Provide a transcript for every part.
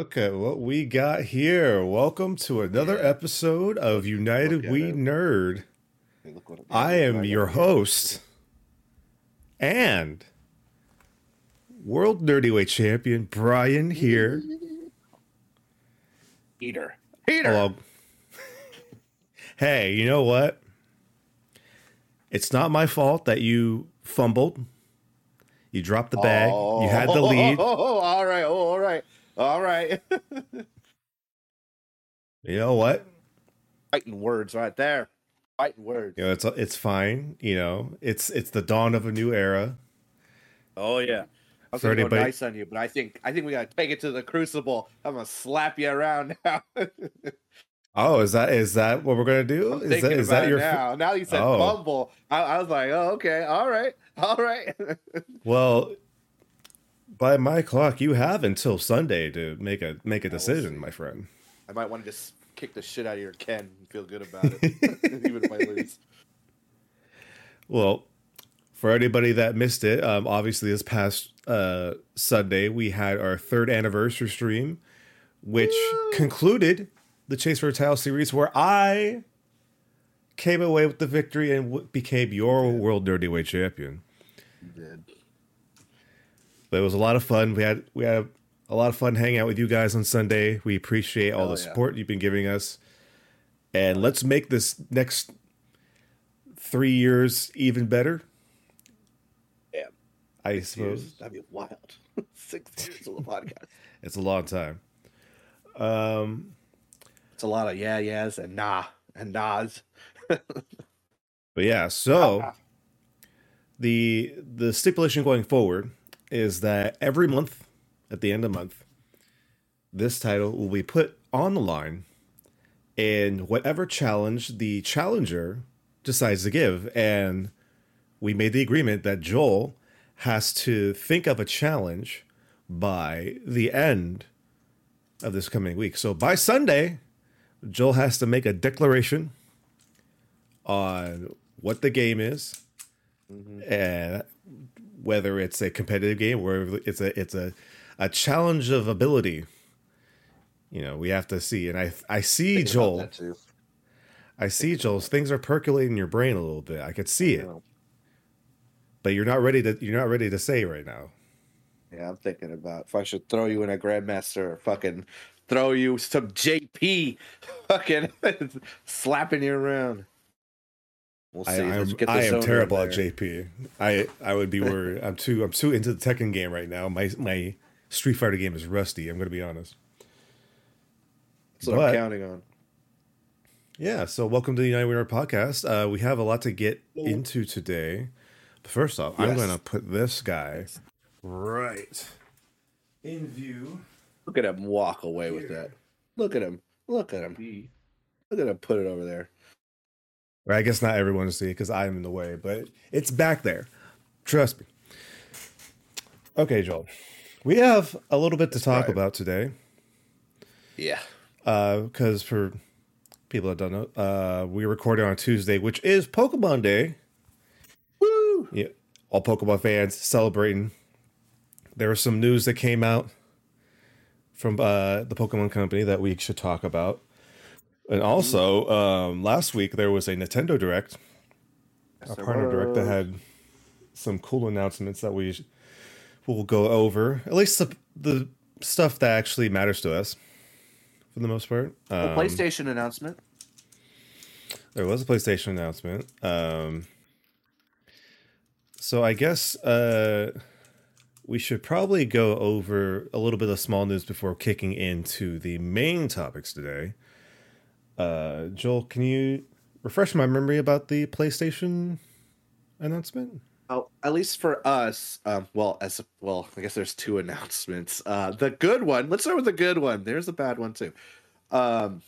Look at what we got here. Welcome to another Yeah. episode of United We it. Nerd. Hey, look what- I am what your host and World Nerdyweight Champion Brian here. Peter. Peter. Hello. hey, you know what? It's not my fault that you fumbled. You dropped the bag. You had the lead. Oh, all right. Oh, all right. All right. You know what? Fighting words right there. Fighting words. You know, it's it's fine. You know, it's it's the dawn of a new era. Oh yeah. I was For gonna go anybody- nice on you, but I think I think we gotta take it to the crucible. I'm gonna slap you around now. Oh, is that is that what we're gonna do? I'm Is that is that your now? Now you said Oh. fumble. I, I was like, oh okay, all right, all right. well? By my clock, you have until Sunday to make a make a decision, my friend. I might want to just kick the shit out of your Ken and feel good about it, even if I lose. Well, for anybody that missed it, um, obviously this past uh, Sunday we had our third anniversary stream, which concluded the Chase for a Title series, where I came away with the victory and w- became your World Nerdyweight Champion. You Did. But it was a lot of fun. We had we had a lot of fun hanging out with you guys on Sunday. We appreciate all Hell the yeah. support you've been giving us, and let's make this next three years even better. Yeah. I Six suppose years, That'd be wild. Six years of the podcast. it's a long time. Um, It's a lot of yeah, yeahs and nah and nods. but yeah, so the the stipulation going forward is that every month, at the end of the month, this title will be put on the line, and whatever challenge the challenger decides to give, and we made the agreement that Joel has to think of a challenge by the end of this coming week. So by Sunday, Joel has to make a declaration on what the game is mm-hmm. and whether it's a competitive game or it's a it's a a challenge of ability. You know, we have to see. And I I see Joel. I see Joel. things are percolating in your brain a little bit. I could see it, but you're not ready to you're not ready to say right now. Yeah, I'm thinking about if I should throw you in a grandmaster or fucking throw you some JP, fucking slapping you around. We'll I, see. I'm, get the I am terrible at. JP. I I would be worried. I'm too I'm too into the Tekken game right now. My my Street Fighter game is rusty. I'm gonna be honest. That's what but- I'm counting on. Yeah, so welcome to the United We Nerd podcast. Uh, we have a lot to get into today. But first off, I'm going to put this guy right in view. Look at him walk away with that. Look at him. Look at him. Look at him put it over there. Or I guess not everyone will see it because I'm in the way, but it's back there. Trust me. Okay, Joel. We have a little bit to talk right. about today. Yeah. because for people that don't know, uh, we recorded on Tuesday, which is Pokemon Day. Woo! Yeah, all Pokemon fans celebrating. There was some news that came out from uh, the Pokemon Company that we should talk about, and also um, last week there was a Nintendo Direct, a partner direct that had some cool announcements that we will go over. At least the, the stuff that actually matters to us, for the most part. The Um, PlayStation announcement. there was a PlayStation announcement. Um, so I guess uh, we should probably go over a little bit of small news before kicking into the main topics today. Uh, Joel, can you refresh my memory about the PlayStation announcement? Oh, at least for us, um, well, as well, I guess there's two announcements. Uh, the good one. Let's start with the good one. There's a bad one too. Um,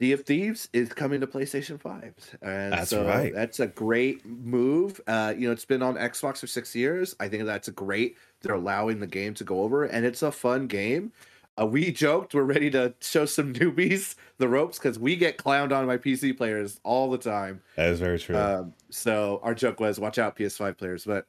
Sea of Thieves is coming to PlayStation Five, and That's so right. that's a great move. Uh, you know, it's been on Xbox for six years. I think that's a great. They're allowing the game to go over, and it's a fun game. Uh, we joked we're ready to show some newbies the ropes because we get clowned on by PC players all the time. That is very true. Um, so our joke was, watch out, PS5 players. But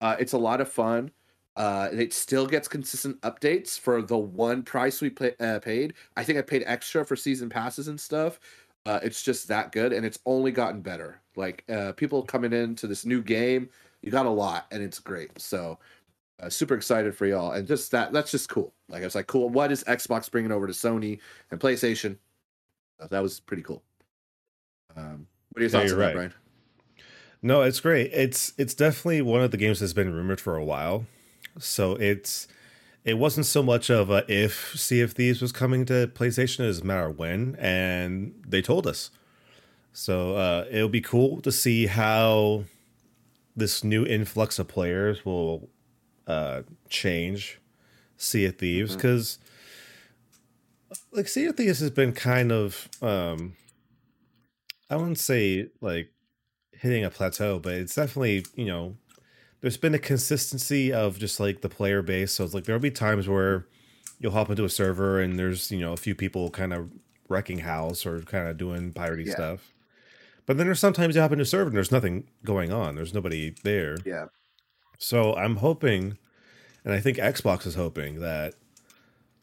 uh, it's a lot of fun. Uh, it still gets consistent updates for the one price we pay, uh, paid. I think I paid extra for season passes and stuff. Uh, it's just that good, and it's only gotten better. Like uh, people coming into this new game, you got a lot, and it's great. So uh, super excited for y'all, and just that that's just cool. Like I was like cool. What is Xbox bringing over to Sony and PlayStation? Uh, that was pretty cool. Um, what are your thoughts you're on that. Brian? No, it's great. It's it's definitely one of the games that's been rumored for a while. So it's it wasn't so much of a if Sea of Thieves was coming to PlayStation as a matter of when, and they told us. So uh, it'll be cool to see how this new influx of players will uh, change Sea of Thieves because like Sea of Thieves has been kind of um, I wouldn't say like hitting a plateau, but it's definitely you know there's been a consistency of just like the player base. So it's like there'll be times where you'll hop into a server and there's you know a few people kind of wrecking house or kind of doing piratey Yeah. stuff. But then there's sometimes you hop into a server and there's nothing going on. There's nobody there. Yeah. So I'm hoping, and I think Xbox is hoping that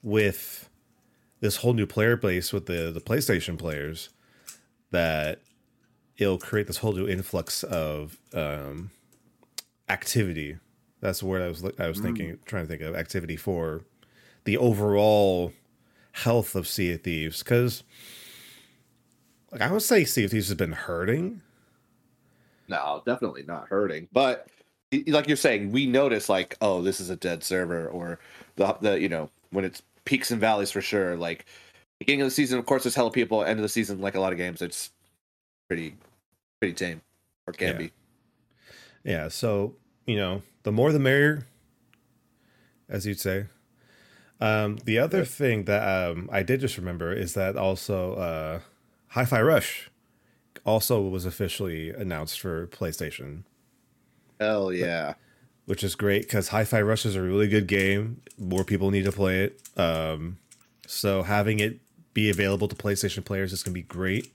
with this whole new player base with the the PlayStation players, that it'll create this whole new influx of um, activity. That's the word I was I was Mm. thinking, trying to think of activity for the overall health of Sea of Thieves. Because, like, I would say Sea of Thieves has been hurting. No, definitely not hurting. But like you're saying, we notice like, oh, this is a dead server, or the the you know when it's peaks and valleys for sure. Like beginning of the season, of course, there's hella people. End of the season, like a lot of games, it's pretty pretty tame, or can Yeah. be. Yeah, so you know, the more the merrier, as you'd say. Um, the other thing that um, I did just remember is that also uh, Hi-Fi Rush also was officially announced for PlayStation, Hell yeah! which is great because Hi-Fi Rush is a really good game. More people need to play it, um, so having it be available to PlayStation players is going to be great.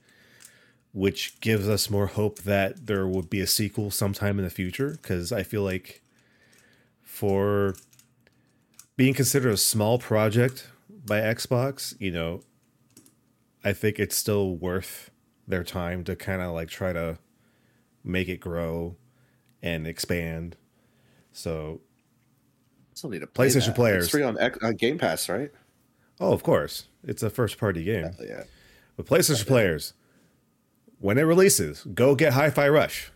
Which gives us more hope that there will be a sequel sometime in the future. Because I feel like for being considered a small project by Xbox, you know, I think it's still worth their time to kind of like try to make it grow and expand. So, Still need to play PlayStation that. players. It's free on, X- on Game Pass, right? oh, of course, it's a first party game. Hell yeah. But PlayStation players, when it releases, go get Hi Fi Rush.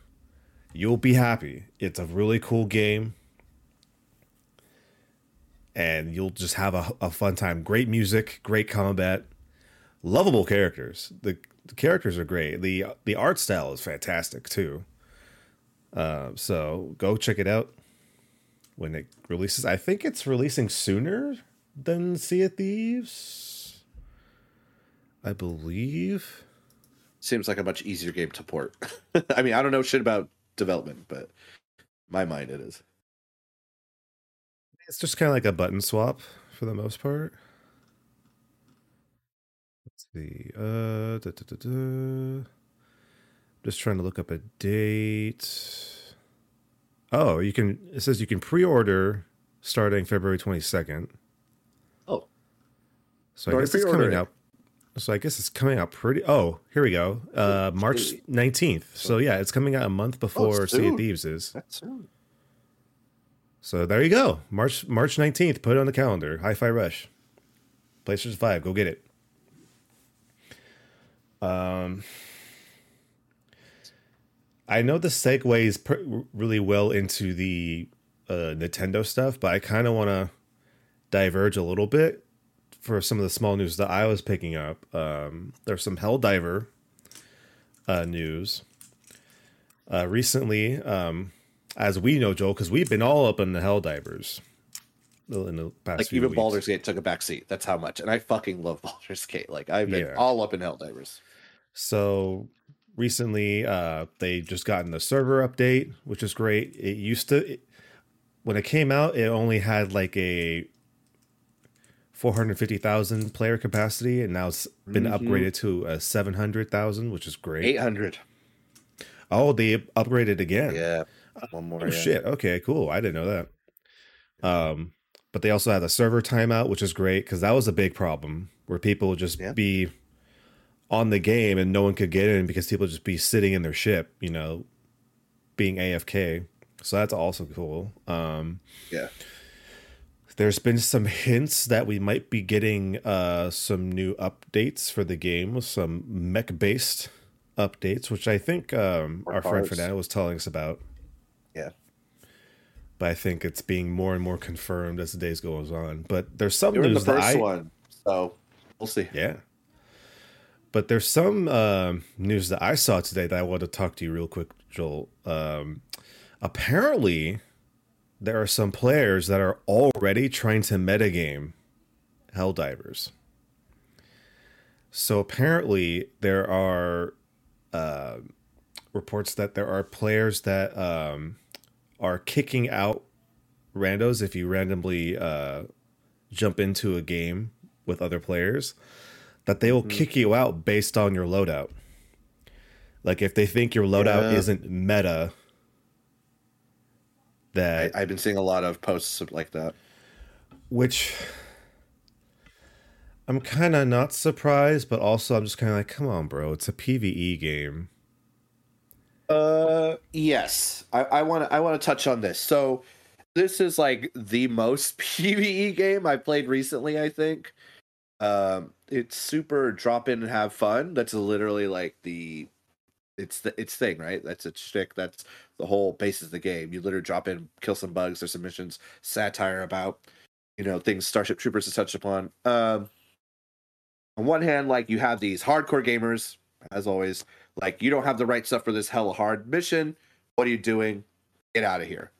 You'll be happy. It's a really cool game. And you'll just have a, a fun time. Great music, great combat, lovable characters. The, the characters are great. The the art style is fantastic too. Uh, so go check it out when it releases. I think it's releasing sooner than Sea of Thieves. I believe. Seems like a much easier game to port. I mean, I don't know shit about development, but my mind it is. It's just kind of like a button swap for the most part. Let's see. Uh, da, da, da. Just trying to look up a date. Oh, you can. It says you can pre-order starting February twenty second. Oh. so I guess it's coming out. So I guess it's coming out pretty. Oh, here we go. Uh, March nineteenth. So yeah, it's coming out a month before Sea of. Thieves is. That's soon. So there you go. March March 19th, put it on the calendar. Hi-Fi Rush. PlayStation 5, go get it. Um I know this segues pr- really well into the uh, Nintendo stuff, but I kind of want to diverge a little bit for some of the small news that I was picking up. Um, there's some Helldiver uh, news. Uh, recently, um, as we know, Joel, because we've been all up in the Helldivers in the past Like even weeks. Baldur's Gate took a back seat. That's how much. And I fucking love Baldur's Gate. Like I've been Yeah. all up in Helldivers. So recently, uh, they just gotten the server update, which is great. It used to, it- when it came out, it only had like a 450,000 player capacity, and now it's been Mhm. upgraded to a 700,000, which is great. Eight hundred. Oh, they upgraded again. Yeah. One more. Oh yeah. shit. Okay, cool. I didn't know that. Um, but they also had a server timeout, which is great because that was a big problem where people would just Yeah. be on the game and no one could get in because people just be sitting in their ship, you know, being AFK. So that's also cool. Um, Yeah. there's been some hints that we might be getting uh, some new updates for the game, some mech based updates, which I think um, our friend. Fernando was telling us about. Yeah. But I think it's being more and more confirmed as the days goes on. But there's some in the news that I, one, so we'll see. yeah. But there's some um news that I saw today that I want to talk to you real quick, Joel. Um, apparently, there are some players that are already trying to metagame Helldivers. So apparently, there are uh, reports that there are players that um, are kicking out randos if you randomly uh, jump into a game with other players that they will Mhm. kick you out based on your loadout. Like if they think your loadout Yeah. isn't meta, that I've been seeing a lot of posts like that. which I'm kind of not surprised, but also I'm just kind of like, come on, bro, it's a PVE game. Uh, yes. I, I want to. I want to touch on this. So, this is like the most PVE game I played recently. I think. Um, it's super drop in and have fun. That's literally like the, it's the it's thing, right? That's its shtick. That's the whole basis of the game. You literally drop in, kill some bugs. There's some missions, satire about, you know, things Starship Troopers has touched upon. Um, on one hand, like you have these hardcore gamers, as always, like you don't have the right stuff for this hella hard mission. What are you doing? Get out of here.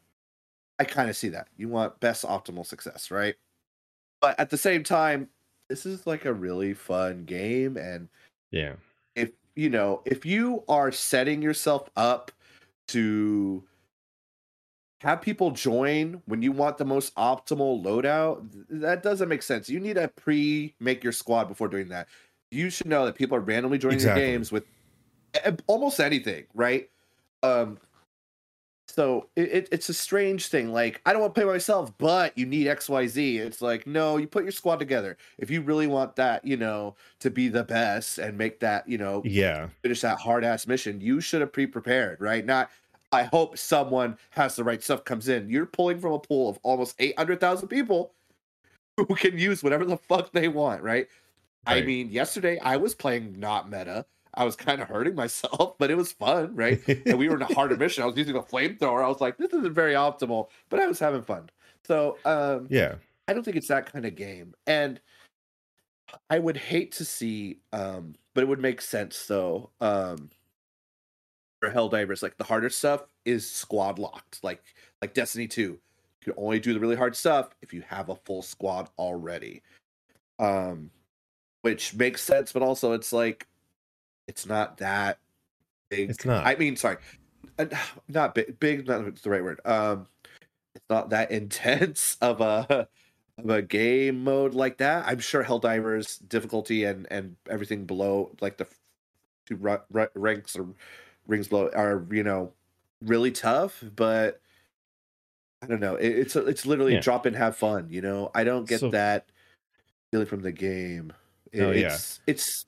I kind of see that. You want best optimal success, right? But at the same time, this is like a really fun game and Yeah, if you know, if you are setting yourself up to have people join when you want the most optimal loadout, that doesn't make sense. You need to pre make your squad before doing that. You should know that people are randomly joining Exactly. your games with almost anything, right? Um so it, it, it's a strange thing. Like, I don't want to play by myself, but you need XYZ. It's like, no, you put your squad together. If you really want that, you know, to be the best and make that, you know, yeah, finish that hard ass mission, you should have pre prepared, right? Not, I hope someone has the right stuff comes in. You're pulling from a pool of almost 800,000 people who can use whatever the fuck they want, right? I mean, yesterday I was playing not meta. I was kind of hurting myself, but it was fun, right? and we were in a harder mission. I was using a flamethrower. I was like, this isn't very optimal, but I was having fun. So um, yeah, I don't think it's that kind of game. And I would hate to see, um, but it would make sense though. Um, for Helldivers, like the harder stuff is squad locked, like like Destiny 2. You can only do the really hard stuff if you have a full squad already. Um, which makes sense, but also it's like it's not that big. It's not. I mean, sorry, uh, not big. Big, not the right word. Um, it's not that intense of a of a game mode like that. I'm sure Helldivers difficulty and and everything below, like the two ru- ru- ranks or rings below, are you know really tough. But I don't know. It, it's it's literally Yeah. drop in, have fun. You know, I don't get So- that feeling from the game. It- Oh, yeah. it's it's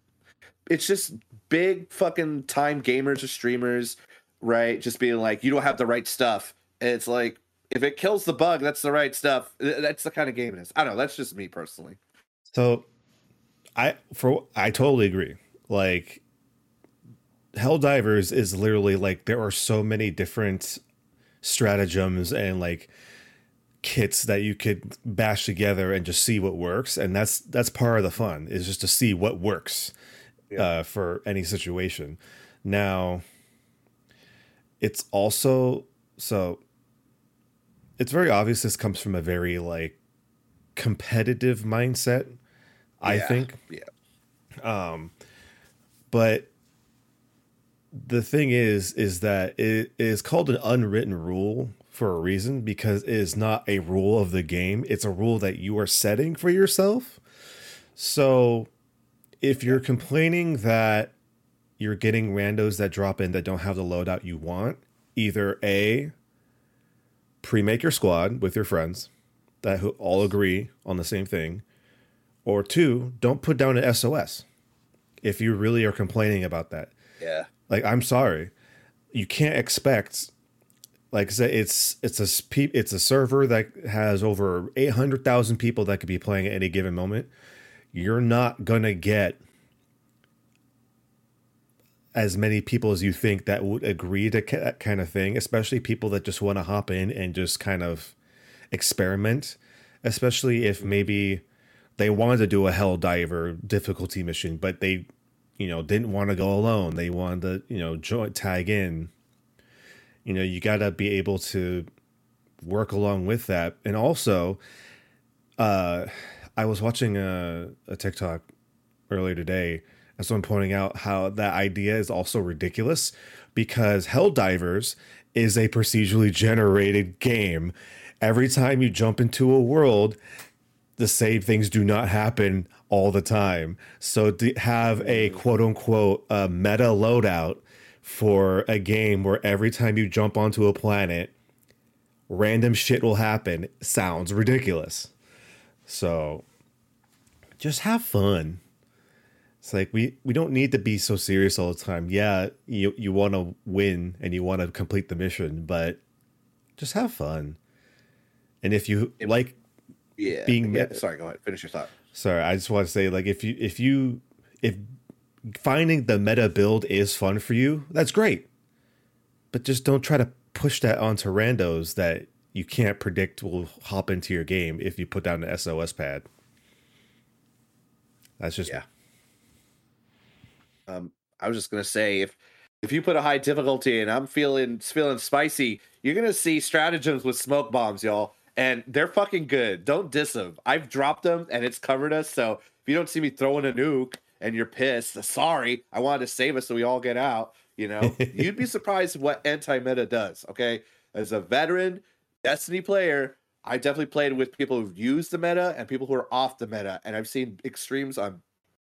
it's just big fucking time gamers or streamers, right? Just being like, you don't have the right stuff. And it's like, if it kills the bug, that's the right stuff. That's the kind of game it is. I don't know. That's just me personally. So I for I totally agree. Like Helldivers is literally like there are so many different stratagems and like kits that you could bash together and just see what works and that's that's part of the fun is just to see what works Yeah. uh, for any situation. Now it's also so it's very obvious this comes from a very like competitive mindset I Yeah, think. yeah. Um, but the thing is, is that it is called an unwritten rule for a reason because it is not a rule of the game. It's a rule that you are setting for yourself. So if you're complaining that you're getting randos that drop in that don't have the loadout you want, either A, pre make your squad with your friends, that who all agree on the same thing, or two, don't put down an SOS if you really are complaining about that. Yeah. Like, I'm sorry, you can't expect. Like I said, it's it's a it's a server that has over eight hundred thousand people that could be playing at any given moment. You're not gonna get as many people as you think that would agree to that kind of thing, especially people that just want to hop in and just kind of experiment, especially if maybe they wanted to do a hell diver difficulty mission, but they, you know, didn't want to go alone. They wanted to, you know, join tag in. You know, you got to be able to work along with that. And also, uh, I was watching a, a TikTok earlier today and someone pointing out how that idea is also ridiculous because Helldivers is a procedurally generated game. Every time you jump into a world, the same things do not happen all the time. So to have a quote unquote uh, meta loadout for a game where every time you jump onto a planet, random shit will happen sounds ridiculous. So just have fun. It's like we we don't need to be so serious all the time. Yeah, you you want to win and you want to complete the mission, but just have fun. And if you If- like Yeah. Being yeah. Sorry, go ahead. Finish your thought. sorry, I just want to say like if you if you if finding the meta build is fun for you, that's great. But just don't try to push that onto randos that you can't predict will hop into your game if you put down an SOS pad. That's just Yeah. Um, I was just gonna say if if you put a high difficulty and I'm feeling feeling spicy, you're gonna see stratagems with smoke bombs, y'all, and they're fucking good. Don't diss them. I've dropped them and it's covered us. So if you don't see me throwing a nuke and you're pissed, sorry, I wanted to save us so we all get out. You know, you'd be surprised what anti meta does. Okay, as a veteran Destiny player, I definitely played with people who've used the meta and people who are off the meta, and I've seen extremes on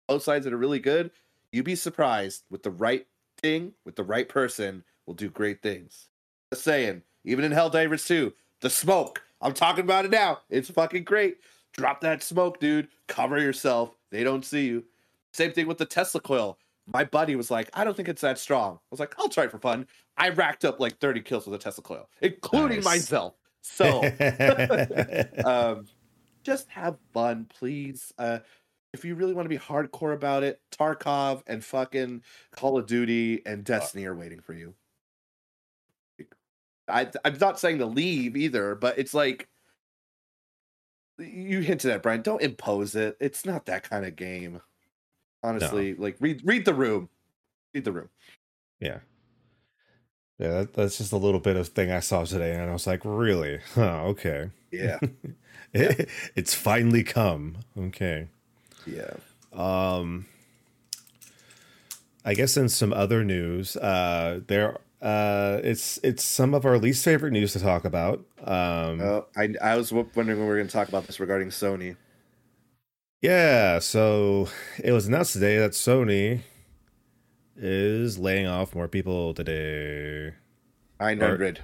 both sides that are really good. You'd be surprised with the right thing, with the right person, will do great things. Just saying, even in Helldivers 2, the smoke. I'm talking about it now. It's fucking great. Drop that smoke, dude. Cover yourself. They don't see you. Same thing with the Tesla coil. My buddy was like, I don't think it's that strong. I was like, I'll try it for fun. I racked up like 30 kills with a Tesla coil, including Nice. myself. So um, just have fun, please. Uh, if you really want to be hardcore about it, Tarkov and fucking Call of Duty and Destiny are waiting for you. I, I'm not saying to leave either, but it's like you hinted at Brian. Don't impose it. It's not that kind of game. Honestly, like read read the room. Read the room. Yeah. Yeah, that, that's just a little bit of thing I saw today, and I was like, really? Huh, okay. Yeah, it's finally come. Okay. yeah. Um I guess in some other news, uh there uh it's it's some of our least favorite news to talk about. Um Oh, I I was wondering when we were going to talk about this regarding Sony. yeah, so it was announced today that Sony is laying off more people today. Nine hundred.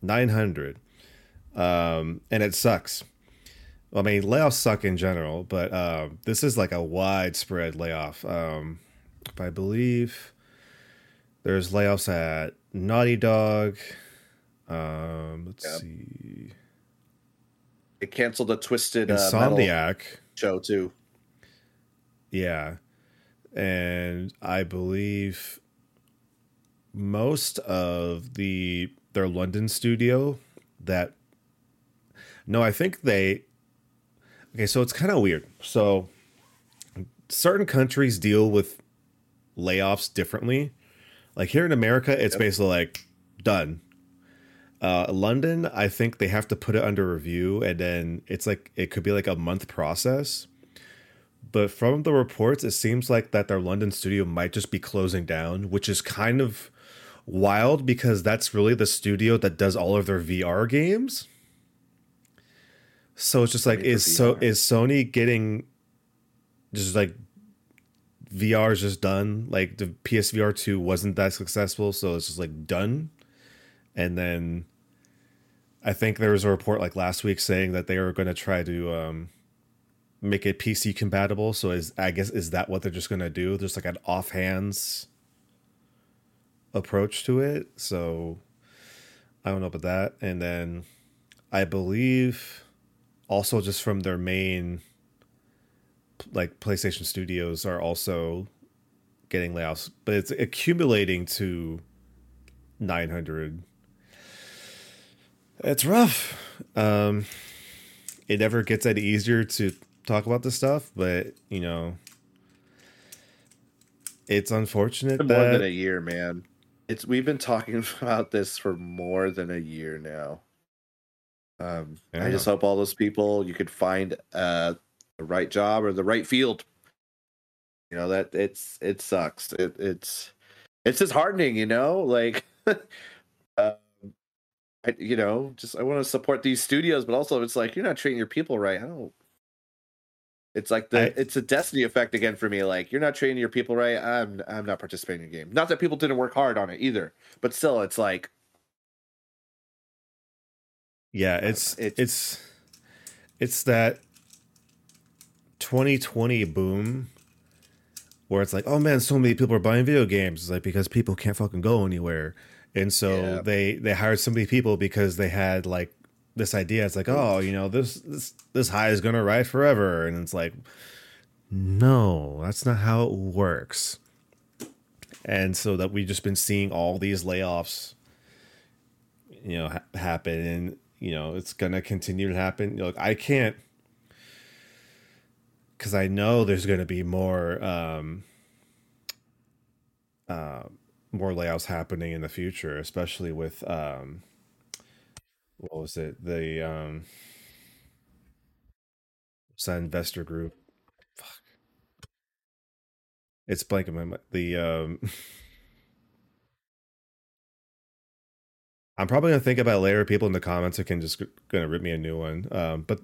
900 um and it sucks. I mean layoffs suck in general but um this is like a widespread layoff. Um if i believe there's layoffs at naughty dog um let's see. It canceled a Twisted uh, Metal insomniac. show too. yeah and i believe most of the their london studio that no i think they okay so it's kind of weird. So certain countries deal with layoffs differently. Like here in america it's Yep. basically like done. Uh london i think they have to put it under review and then it's like it could be like a month process but from the reports it seems like that their london studio might just be closing down which is kind of wild because that's really the studio that does all of their vr games. So it's just like is so is sony getting just like vr is just done? Like the psvr 2 wasn't that successful so it's just like done. And then I think there was a report like last week saying that they were going to try to um, make it PC compatible. So is I guess is that what they're just to do? There's like an offhands approach to it. So I don't know about that. And then I believe also just from their main like PlayStation Studios are also getting layoffs, but it's accumulating to 900. It's rough. Um, it never gets any easier to talk about this stuff, but you know, it's unfortunate More that than a year, man. It's we've been talking about this for more than a year now. Um, I just hope all those people you could find uh, the right job or the right field. You know that it's it sucks. It, it's it's disheartening. You know, like um, I, you know, just I want to support these studios, but also it's like you're not treating your people right. I don't. It's like the I- it's a destiny effect again for me. Like you're not training your people right. I'm I'm not participating in the game. Not that people didn't work hard on it either, but still, it's like yeah, it's uh, It's- it's it's that 2020 boom where it's like, oh man, so many people are buying video games. It's like because people can't fucking go anywhere, and so Yeah. they they hired so many people because they had like this idea. It's like, oh, you know, this this this high is gonna ride forever, and it's like, no, that's not how it works. And so that we've just been seeing all these layoffs, you know, ha- happen, and you know, it's gonna continue to happen. You know, like I can't because I know there's to be more um, uh, more layoffs happening in the future, especially with um, what was it the um, what's that investor group? Fuck, it's blanking my mind. The um, I'm probably gonna think about later. People in the comments are can just gonna rip me a new one. Um, but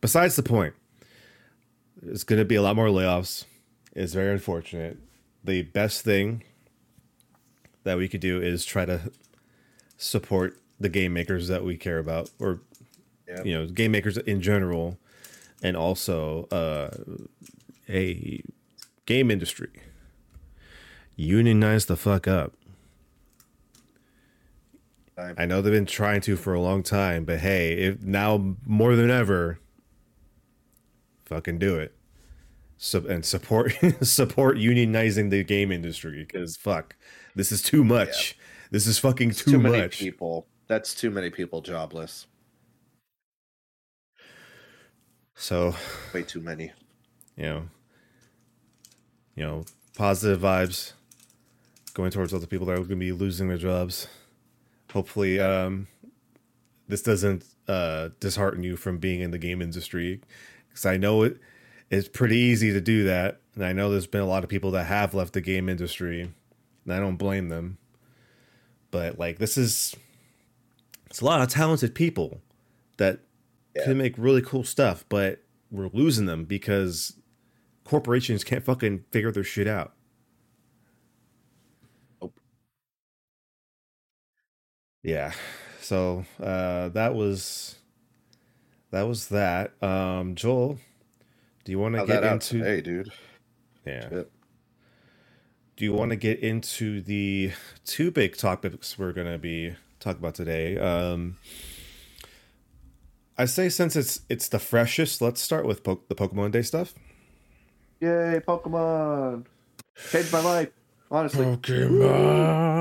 besides the point, it's to be a lot more layoffs. It's very unfortunate. The best thing that we could do is try to support the game makers that we care about, or Yeah. you know, game makers in general, and also uh, a game industry. Unionize the fuck up. I know they've been trying to for a long time, but hey, if now more than ever, fucking do it. So and support support unionizing the game industry because fuck, this is too much. This is fucking too, too many much. people. That's too many people jobless. So Way too many. you know, you know, positive vibes going towards other people that are going to be losing their jobs. Hopefully, um, this doesn't uh, dishearten you from being in the game industry, because I know it it's pretty easy to do that, and I know there's been a lot of people that have left the game industry, and I don't blame them. But like, this is it's a lot of talented people that Yeah. can make really cool stuff, but we're losing them because corporations can't fucking figure their shit out. Nope. Yeah. So uh that was that was that. Um Joel, do you want to get into today, dude? Yeah. Shit. Do you want to get into the two big topics we're going to be talking about today? Um I say since it's it's the freshest, let's start with po- the Pokemon Day stuff. Yay, Pokemon! Changed my life, honestly. Pokemon.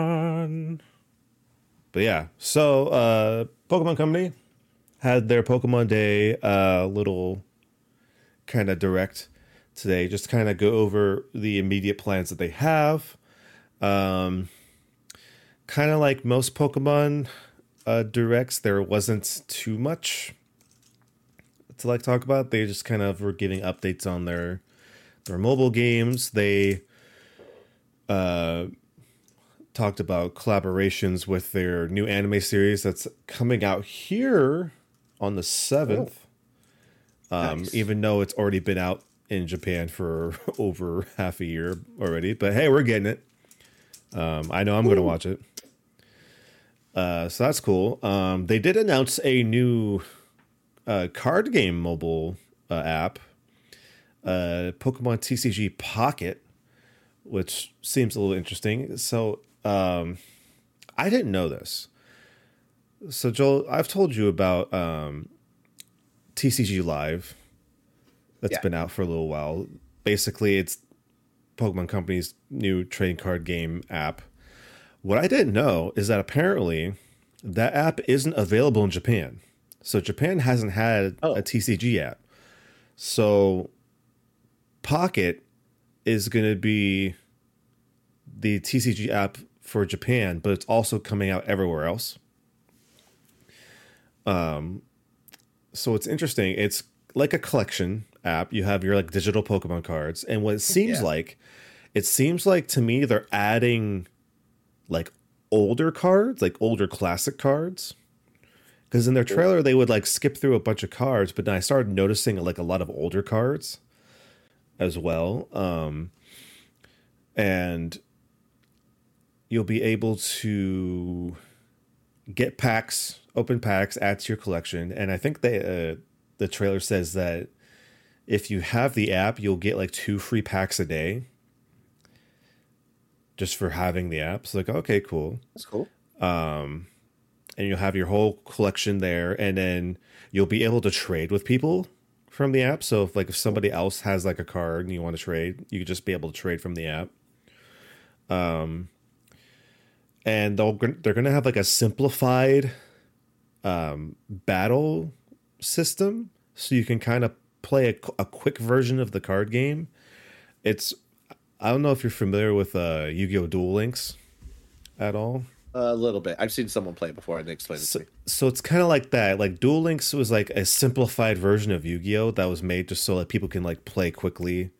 But yeah, so uh Pokemon Company had their Pokemon Day uh little kind of direct today, just kind of go over the immediate plans that they have. Um kind of like most Pokemon uh directs, there wasn't too much to like talk about. They just kind of were giving updates on their their mobile games. They uh talked about collaborations with their new anime series that's coming out here on the 7th. Um, Nice. even though it's already been out in Japan for over half a year already, but hey, we're getting it. Um, I know I'm going to watch it. Uh, so that's cool. Um, they did announce a new uh, card game mobile uh, app, uh, Pokemon TCG Pocket, which seems a little interesting. So um, I didn't know this. So Joel, I've told you about um, TCG Live. That's Yeah. been out for a little while. Basically, it's Pokemon Company's new trading card game app. What I didn't know is that apparently that app isn't available in Japan. So Japan hasn't had Oh. a TCG app. So Pocket is going to be the TCG app for Japan, but it's also coming out everywhere else. Um, so it's interesting. It's like a collection app. You have your like digital Pokemon cards, and what it seems Yeah. like, it seems like to me they're adding like older cards, like older classic cards. Because in their trailer they would like skip through a bunch of cards, but then I started noticing like a lot of older cards as well. Um, and you'll be able to get packs, open packs, add to your collection. And I think they uh, the trailer says that if you have the app, you'll get like two free packs a day just for having the app. So like, okay, cool. That's cool. Um, And you'll have your whole collection there, and then you'll be able to trade with people from the app. So if like if somebody else has like a card and you want to trade, you could just be able to trade from the app. Um, and they'll they're gonna have like a simplified um battle system, so you can kind of play a, a quick version of the card game. It's I don't know if you're familiar with uh Yu-Gi-Oh! Duel Links at all. A little bit. I've seen someone play it before and they explained it So, to me. so it's kind of like that. Like Duel Links was like a simplified version of Yu-Gi-Oh that was made just so that people can like play quickly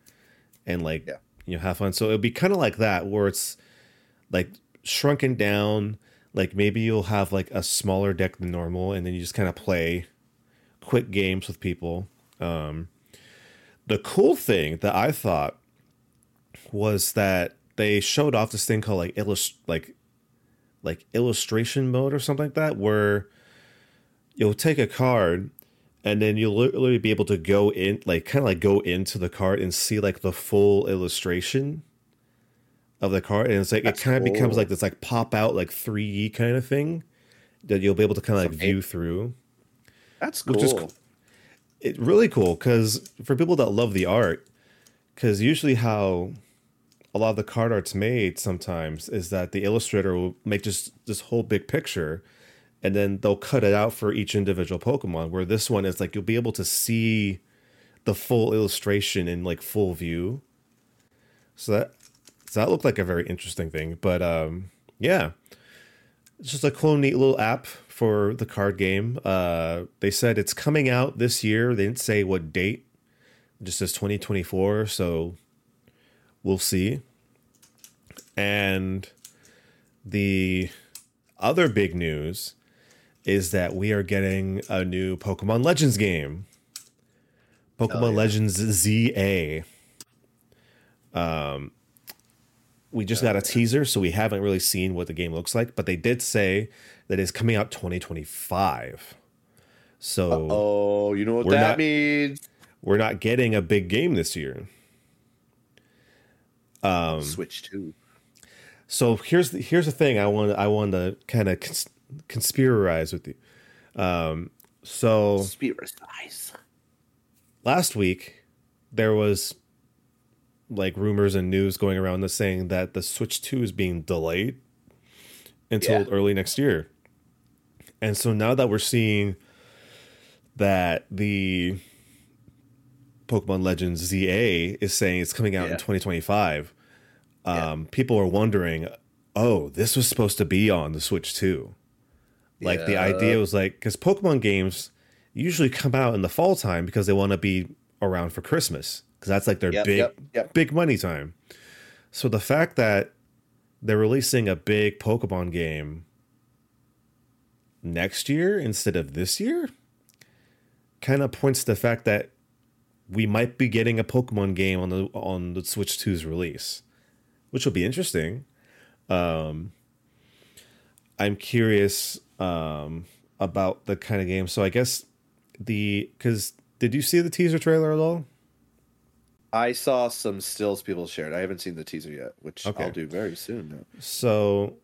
and like Yeah. you know have fun. So it'd be kind of like that where it's like shrunken down. Like maybe you'll have like a smaller deck than normal, and then you just kind of play quick games with people. Um, the cool thing that I thought was that they showed off this thing called like illust like like illustration mode or something like that where you'll take a card and then you'll literally be able to go in like kind of like go into the card and see like the full illustration of the card and it's like That's it kind of becomes like this like pop out like 3d kind of thing that you'll be able to kind of like view through That's cool. which is cool. it really cool because for people that love the art because usually how a lot of the card art's made sometimes is that the illustrator will make just this whole big picture and then they'll cut it out for each individual pokemon where this one is like you'll be able to see the full illustration in like full view. So that so that looked like a very interesting thing but um yeah. It's just a cool neat little app for the card game. Uh they said it's coming out this year. They didn't say what date. It just says 2024 so we'll see and the other big news is that we are getting a new pokemon legends game pokemon yeah. legends za um we just got a teaser so we haven't really seen what the game looks like but they did say that it's coming out 2025 so Oh, you know what that not- means? we're not getting a big game this year Um, Switch two. So here's the, here's the thing I want I want to kind of cons- conspirarize with you. Um, so conspirarize. Last week there was like rumors and news going around that saying that the Switch 2 is being delayed until yeah. early next year. And so now that we're seeing that the Pokemon Legends ZA is saying it's coming out yeah. in 2025, um, yeah. people are wondering, oh, this was supposed to be on the Switch two. Like yeah. the idea was like because Pokemon games usually come out in the fall time because they want to be around for Christmas because that's like their yep, big yep, yep. big money time. So the fact that they're releasing a big Pokemon game next year instead of this year kind of points to the fact that we might be getting a Pokemon game on the on the Switch 2's release which will be interesting. Um I'm curious um, about the kind of game. So I guess the because did you see the teaser trailer at all? I saw some stills people shared. I haven't seen the teaser yet, which Okay. I'll do very soon. Now. So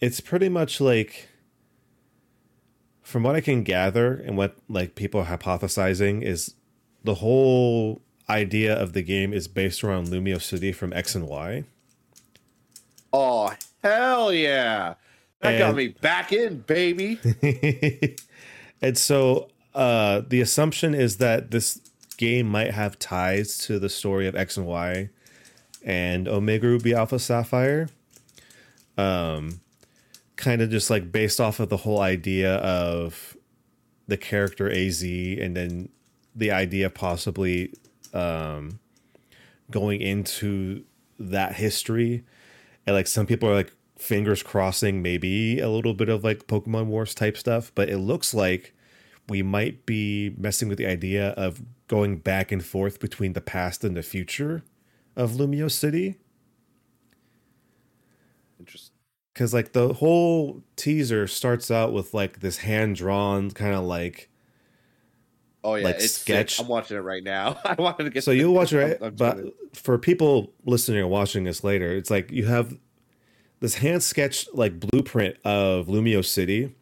it's pretty much like from what I can gather and what like people are hypothesizing is the whole idea of the game is based around Lumiose City from X and Y. Oh hell yeah! That got me back in, baby. and so uh the assumption is that this game might have ties to the story of X and Y and Omega Ruby Alpha Sapphire. Um kind of just like based off of the whole idea of the character AZ and then the idea of possibly um going into that history and like some people are like fingers crossing maybe a little bit of like Pokemon Wars type stuff, but it looks like we might be messing with the idea of going back and forth between the past and the future of Lumiose City. Interesting. Cause like the whole teaser starts out with like this hand drawn kind of like Oh yeah, Like it's sketch. sketch. I'm watching it right now. I wanted to get. so you'll watch it right I'm- I'm but for people listening or watching this later it's like you have this hand sketched like blueprint of lumiose city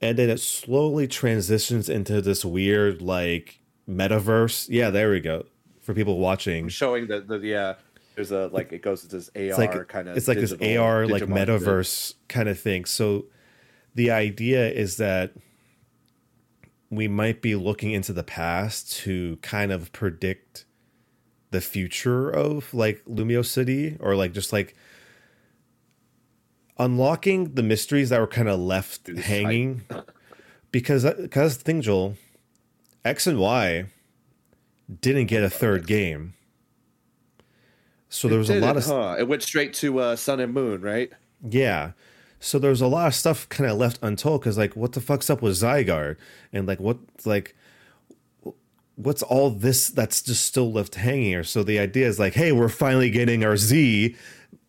and then it slowly transitions into this weird like metaverse yeah there we go for people watching I'm showing the the yeah. Uh, there's a like it goes to this AR it's like kind of. it's like this ar like metaverse kind of thing so the idea is that we might be looking into the past to kind of predict the future of like Lumiose City or like just like unlocking the mysteries that were kind of left hanging because because thing Joel X and Y didn't get a third game. So there was a lot of huh? It went straight to uh, Sun and Moon, right? yeah. So there's a lot of stuff kind of left untold because like what the fuck's up with Zygarde and like what like what's all this that's just still left hanging here. So the idea is like, hey, we're finally getting our Z.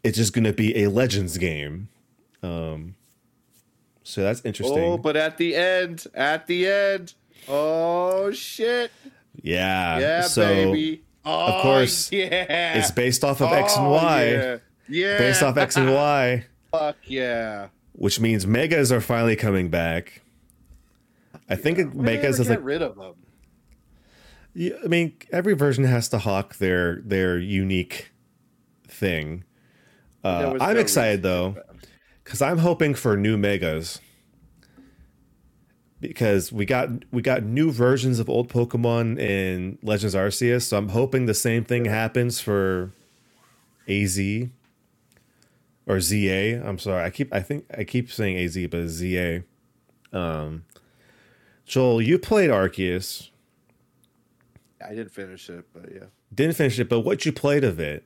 It's just gonna be a Legends game. Um so that's interesting. Oh, but at the end, at the end, oh shit, yeah. yeah, so baby. Oh, course, yeah, it's based off of X and Oh, Y. Yeah, yeah. Based off X and Y. Fuck yeah. which means megas are finally coming back. I think it, Why did they megas is get like rid of them. yeah, I mean every version has to hawk their their unique thing. Uh, I'm no excited though because I'm hoping for new megas because we got we got new versions of old Pokemon in Legends Arceus, so I'm hoping the same thing happens for AZ or ZA. I'm sorry, I keep I think I keep saying AZ, but it's ZA. Um, Joel, you played Arceus, I didn't finish it, but yeah. didn't finish it, but what you played of it.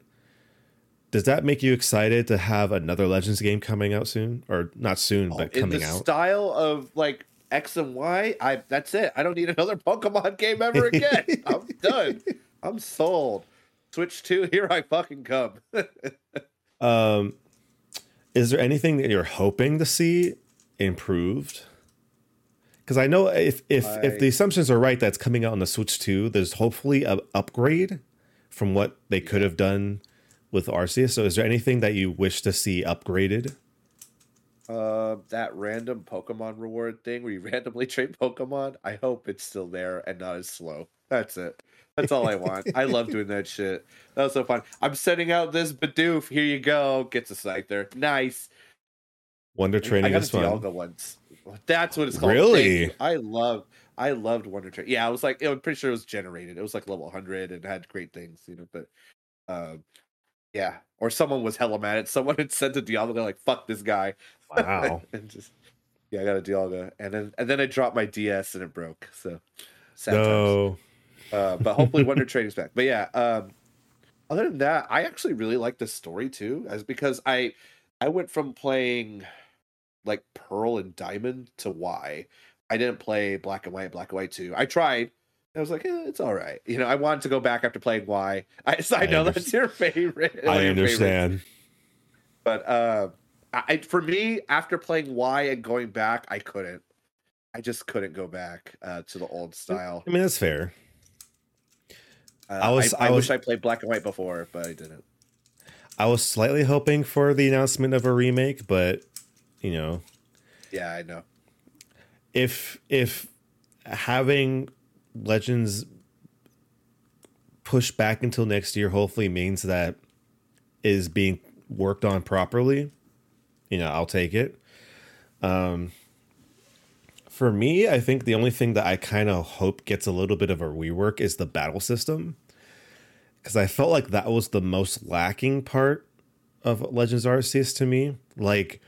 Does that make you excited to have another Legends game coming out soon, or not soon, but In coming the out? style of like X and Y, I that's it. I don't need another Pokemon game ever again. I'm done. I'm sold. Switch two, here I fucking come. Um, is there anything that you're hoping to see improved? Because I know if if if the assumptions are right, that's coming out on the Switch 2, there's hopefully a upgrade from what they could have done with Arceus. So, is there anything that you wish to see upgraded? Uh, that random Pokemon reward thing where you randomly trade Pokemon. I hope it's still there and not as slow. That's it. That's all I want. I love doing that shit. That was so fun. I'm sending out this Bidoof. Here you go. Gets a Scyther. Nice. Wonder Training I got is a fun. Dialga once. That's what it's called. Really? I love. I loved Wonder Train. Yeah, I was like, I'm pretty sure it was generated. It was like level 100 and had great things, you know. But, um, yeah. Or someone was hella mad at someone had sent a Dialga. They're like, "Fuck this guy." Wow. and just yeah, I got a Dialga, and then and then I dropped my DS and it broke. So sad times. Uh, but hopefully Wonder Trading's back. But yeah, um, other than that, I actually really like the story too, as because I I went from playing like Pearl and Diamond to Y. I didn't play Black and White, Black and White two. I tried. I was like, eh, it's all right. You know, I wanted to go back after playing Y. I, so I I know underst- that's your favorite. I your understand. But uh, I for me after playing Y and going back, I couldn't. I just couldn't go back uh, to the old style. I mean, that's fair. Uh, I was. I, I, I was, wish I played black and white before, but I didn't. I was slightly hoping for the announcement of a remake, but you know. Yeah, I know. If if having Legends pushed back until next year hopefully means that is being worked on properly, you know, I'll take it. Um for me, I think the only thing that I kind of hope gets a little bit of a rework is the battle system. Because I felt like that was the most lacking part of Legends Arceus to me. Like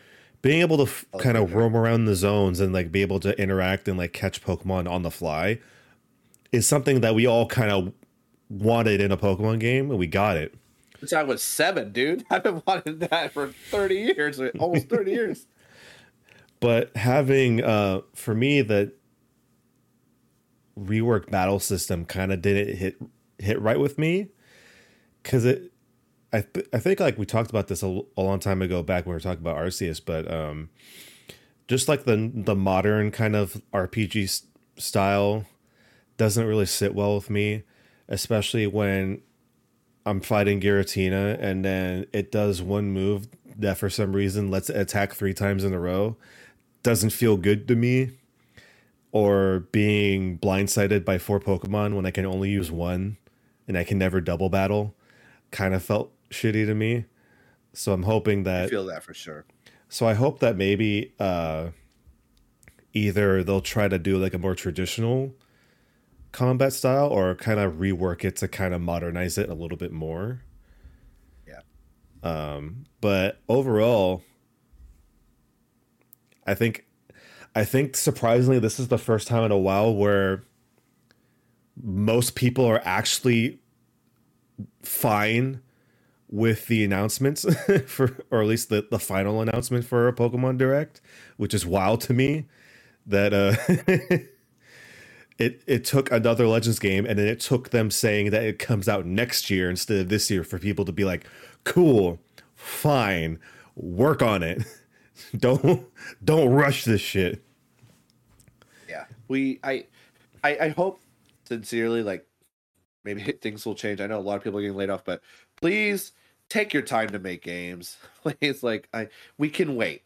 being able to f- kind of roam around the zones and like be able to interact and like catch Pokemon on the fly is something that we all kind of wanted in a Pokemon game, and we got it. Since I was seven, dude. I've been wanting that for 30 years, almost 30 years. But having uh for me the rework battle system kind of didn't hit hit right with me because it I th- I think like we talked about this a, long time ago back when we were talking about Arceus, but um just like the the modern kind of RPG style doesn't really sit well with me, especially when I'm fighting Giratina and then it does one move that for some reason lets it attack three times in a row doesn't feel good to me. Or being blindsided by four Pokemon when I can only use one and I can never double battle kind of felt shitty to me. So I'm hoping that I feel that for sure. So I hope that maybe uh either they'll try to do like a more traditional combat style or kind of rework it to kind of modernize it a little bit more. Yeah. Um but overall I think I think surprisingly this is the first time in a while where most people are actually fine with the announcements for or at least the, the final announcement for a Pokemon Direct, which is wild to me that uh it it took another Legends game and then it took them saying that it comes out next year instead of this year for people to be like, cool, fine, work on it. don't don't rush this shit. Yeah, we I I, I hope sincerely like maybe things will change. I know a lot of people are getting laid off, but please take your time to make games. Please, like I we can wait.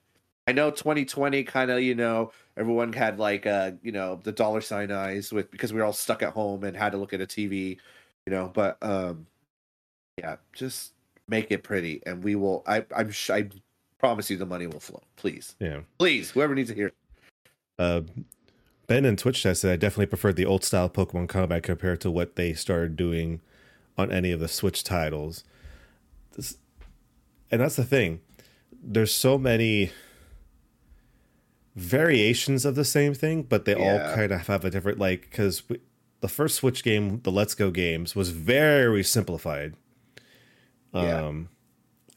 I know 2020 kind of you know everyone had like uh you know the dollar sign eyes with because we were all stuck at home and had to look at a TV, you know. But um, yeah, just make it pretty, and we will. I I'm I promise you the money will flow. Please. Yeah. Please, whoever needs to hear. Uh, Ben and Twitch said I definitely preferred the old style Pokemon combat compared to what they started doing on any of the Switch titles. This, and that's the thing. There's so many variations of the same thing, but they yeah. all kind of have a different like because the first Switch game, the Let's Go games, was very simplified. Yeah. Um,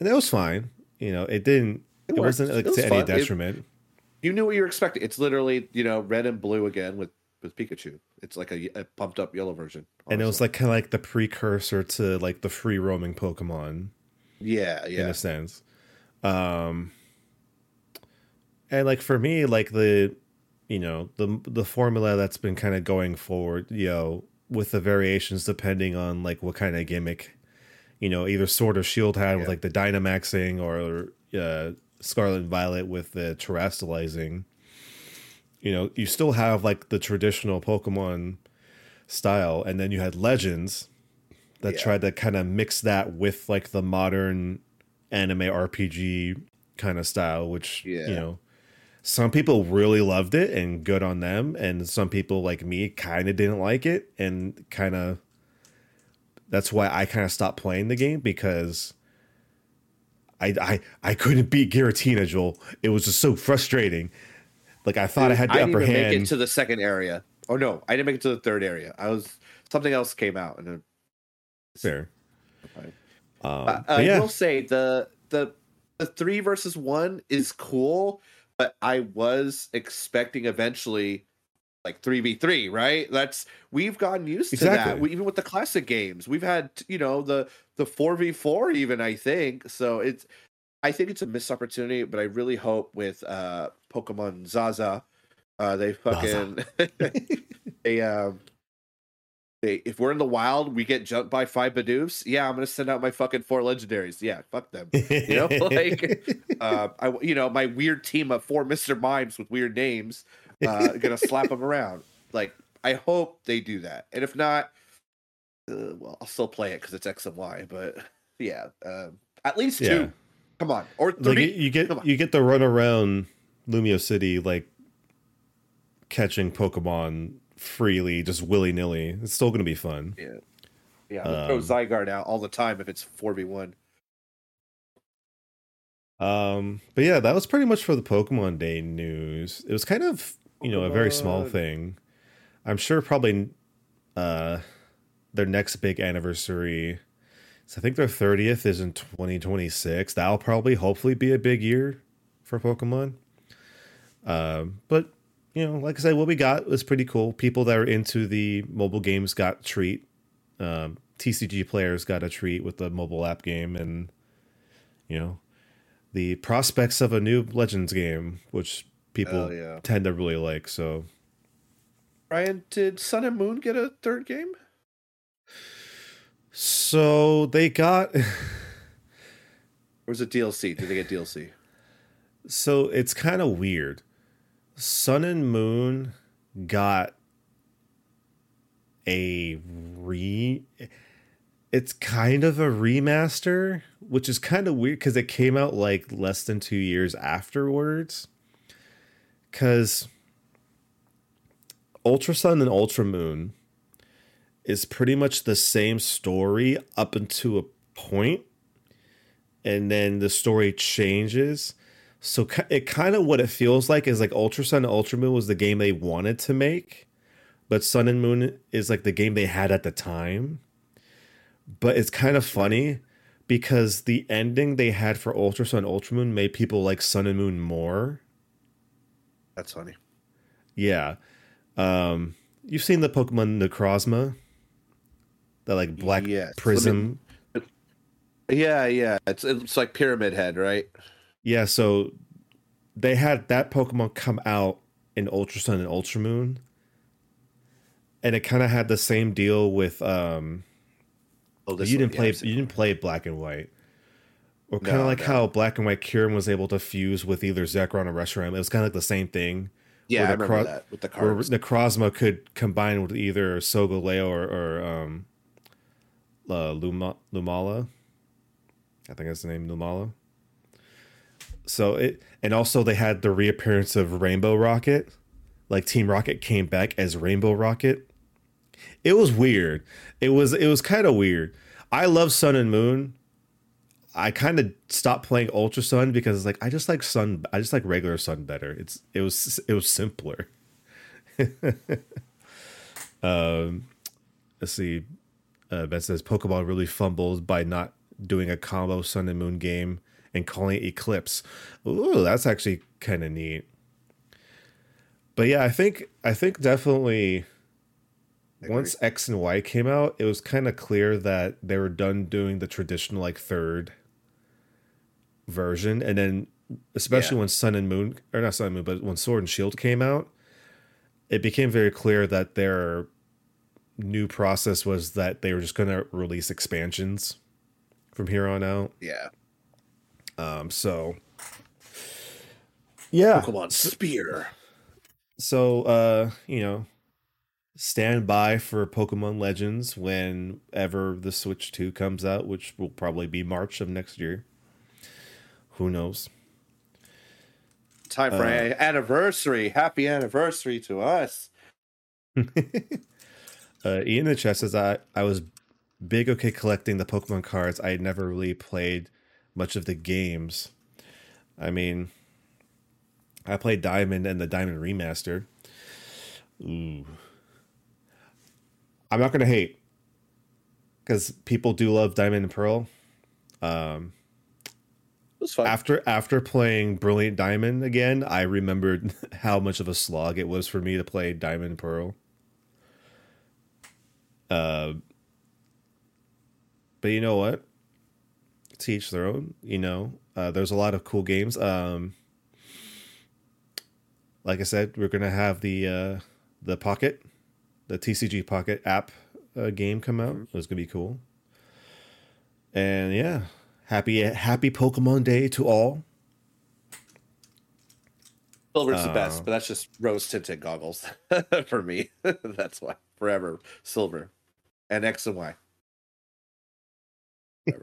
and it was fine. You know, it didn't. It, it wasn't like it to fun. any detriment. It, you knew what you were expecting. It's literally you know red and blue again with with Pikachu. It's like a, a pumped up yellow version. Honestly. And it was like kind of like the precursor to like the free roaming Pokemon. Yeah, yeah. In a sense. Um and like for me like the you know, the the formula that's been kind of going forward, you know, with the variations depending on like what kind of gimmick you know, either Sword or Shield had yeah. with like the Dynamaxing or uh, Scarlet and Violet with the Terastallizing. You know, you still have like the traditional Pokemon style, and then you had Legends that yeah. tried to kind of mix that with like the modern anime RPG kind of style, which yeah. you know, some people really loved it and good on them, and some people like me kind of didn't like it and kind of that's why I kind of stopped playing the game because I I I couldn't beat Giratina, Joel. It was just so frustrating. Like I thought Dude, I had the I upper hand. Make it to the second area. Oh no, I didn't make it to the third area. I was something else came out and then fair. Um, uh, I yeah. will say the the the three versus one is cool, but I was expecting eventually like 3v3 right that's we've gotten used exactly. to that we, even with the classic games we've had you know the the 4v4 even i think so it's I think it's a missed opportunity, but I really hope with uh Pokemon Zaza, uh they fucking they um they if we're in the wild, we get jumped by five Bidoofs. Yeah, I'm gonna send out my fucking four legendaries. Yeah, fuck them. You know, like uh I you know, my weird team of four Mr. Mimes with weird names, uh gonna slap them around. Like I hope they do that. And if not, uh, well, I'll still play it because it's X and Y, but yeah, um, at least two. Yeah. Come on, or like three. you get you get the run around Lumiose City like catching Pokemon freely, just willy nilly. It's still gonna be fun. yeah, yeah. I'll throw um, Zygarde out all the time if it's four v one. Um, but yeah, that was pretty much for the Pokemon Day news. It was kind of you know a very small thing. I'm sure probably uh their next big anniversary. So I think their 30th is in 2026. That'll probably hopefully be a big year for Pokemon. Um, but you know, like I said, what we got was pretty cool. People that are into the mobile games got treat. Um, TCG players got a treat with the mobile app game, and you know, the prospects of a new Legends game, which people yeah. tend to really like. So Ryan, did Sun and Moon get a third game? So they got Or was it DLC? Did they get DLC? so it's kind of weird. Sun and Moon got a re it's kind of a remaster, which is kind of weird cuz it came out like less than 2 years afterwards. Cuz Ultra Sun and Ultra Moon is pretty much the same story up until a point and then the story changes. So it kind of what it feels like is like Ultra Sun and Ultra Moon was the game they wanted to make, but Sun and Moon is like the game they had at the time. But it's kind of funny because the ending they had for Ultra Sun and Ultra Moon made people like Sun and Moon more. That's funny. Yeah. Um you've seen the Pokemon Necrozma? The like black Yes. prism. Yeah, yeah. It's it's like Pyramid Head, right? Yeah, so they had that Pokemon come out in Ultra Sun and Ultra Moon. And it kind of had the same deal with um Oh, you didn't one, play yeah, you didn't play Black and White. Or kind of No, like no. how Black and White Kyurem was able to fuse with either Zekrom or Reshiram. It was kind of like the same thing. Yeah, I remember cro- that with the Where cards. Necrozma could combine with either Solgaleo or, or um uh, Luma, Lumala. I think that's the name, Lumala. So it and also they had the reappearance of Rainbow Rocket. Like Team Rocket came back as Rainbow Rocket. It was weird. It was it was kind of weird. I love Sun and Moon. I kind of stopped playing Ultra Sun because like I just like Sun. I just like regular Sun better. It's it was it was simpler. um, let's see. Uh, ben says Pokeball really fumbles by not doing a combo Sun and Moon game and calling it Eclipse. Ooh, that's actually kind of neat. But yeah, I think I think definitely once X and Y came out, it was kind of clear that they were done doing the traditional like third version, and then especially Yeah. when Sun and Moon or not Sun and Moon, but when Sword and Shield came out, it became very clear that their new process was that they were just going to release expansions from here on out. Yeah. Um, so yeah, Pokemon Spear. so uh you know stand by for pokemon legends whenever the switch 2 comes out which will probably be march of next year who knows? Time for Uh, an anniversary. Happy anniversary to us. uh ian in the chat says i i was big okay collecting the pokemon cards. I had never really played much of the games. I mean i played diamond and the diamond remaster. Ooh. I'm not gonna hate because people do love diamond and pearl. Um was fun. after after playing brilliant diamond again i remembered how much of a slog it was for me to play diamond pearl uh but you know what to each their own you know Uh, there's a lot of cool games. Um, like I said, we're gonna have the uh, the Pocket, the TCG Pocket app uh, game come out. It's gonna be cool. And yeah, happy happy Pokemon Day to all. Silver's the Uh, best, but that's just rose tinted goggles for me. that's why forever silver and X and Y.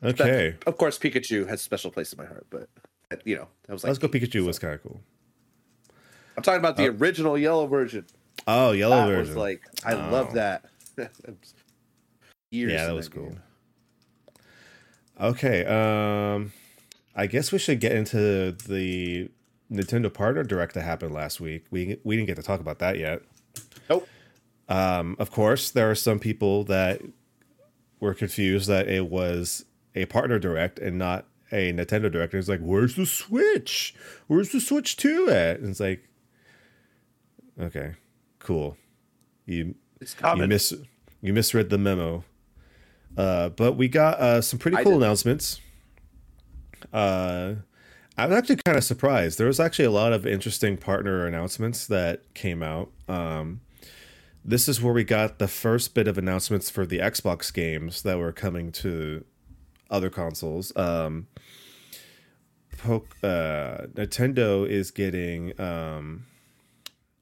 Okay, Of course, Pikachu has a special place in my heart, but uh, you know, I was like, let's go. Pikachu so- was kind of cool. I'm talking about the Oh. original yellow version. Oh, yellow that version. was like, I Oh. love that. Years yeah, that was cool. game. Okay, um, I guess we should get into the Nintendo Partner Direct that happened last week. We we didn't get to talk about that yet. Nope. Um, of course, there are some people that were confused that it was a Partner Direct and not a Nintendo Direct. And it's like, where's the Switch? Where's the Switch 2 at? And it's like, okay, cool. You It's you mis you misread the memo. Uh, but we got uh, some pretty cool announcements. Uh, I'm actually kind of surprised. There was actually a lot of interesting partner announcements that came out. Um, this is where we got the first bit of announcements for the Xbox games that were coming to other consoles. Um, Poke, uh, Nintendo is getting. Um,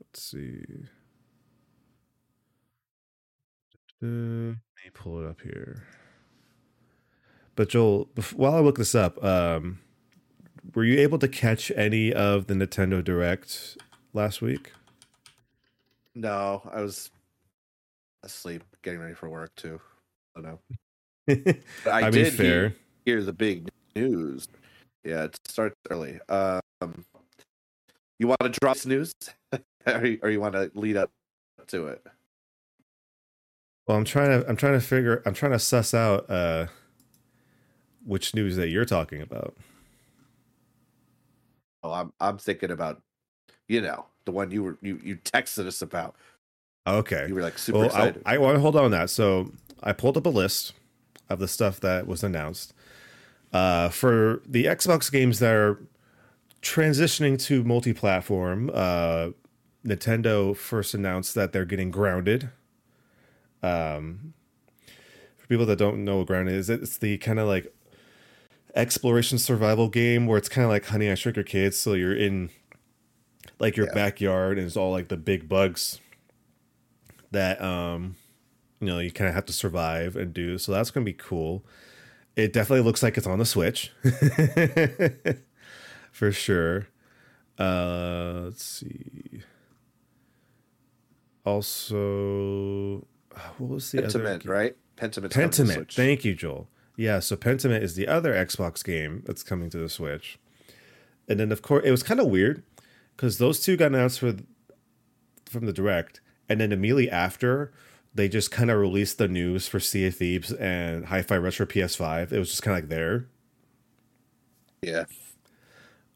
let's see. Uh, let me pull it up here. But Joel, while I look this up, um, were you able to catch any of the Nintendo Direct last week? No, I was asleep, getting ready for work too. I don't know. I, I, mean, did fair. Hear, hear the big news. Yeah, it starts early. Um, you want to drop this news, or, you- or you want to lead up to it? Well, I'm trying to I'm trying to figure I'm trying to suss out uh, which news that you're talking about. Oh, I'm I'm thinking about, you know, the one you were you you texted us about. Okay. You were like super Well, I, excited. I want to hold on to that. So I pulled up a list of the stuff that was announced uh, for the Xbox games that are transitioning to multi-platform. Uh, Nintendo first announced that they're getting grounded. Um, for people that don't know what grounded is, it's the kind of like exploration survival game where it's kind of like Honey I Shrunk Your Kids. So you're in like your Yeah. backyard and it's all like the big bugs that um you know you kind of have to survive and do so that's gonna be cool it definitely looks like it's on the switch for sure uh let's see also what was the other Pentiment, game? right? Pentiment. Pentiment. Thank you, Joel. Yeah, so Pentiment is the other Xbox game that's coming to the Switch. And then of course it was kind of weird because those two got announced for from the direct, and then immediately after they just kind of released the news for Sea of Thieves and Hi-Fi Retro PS5. It was just kind of like there. Yeah.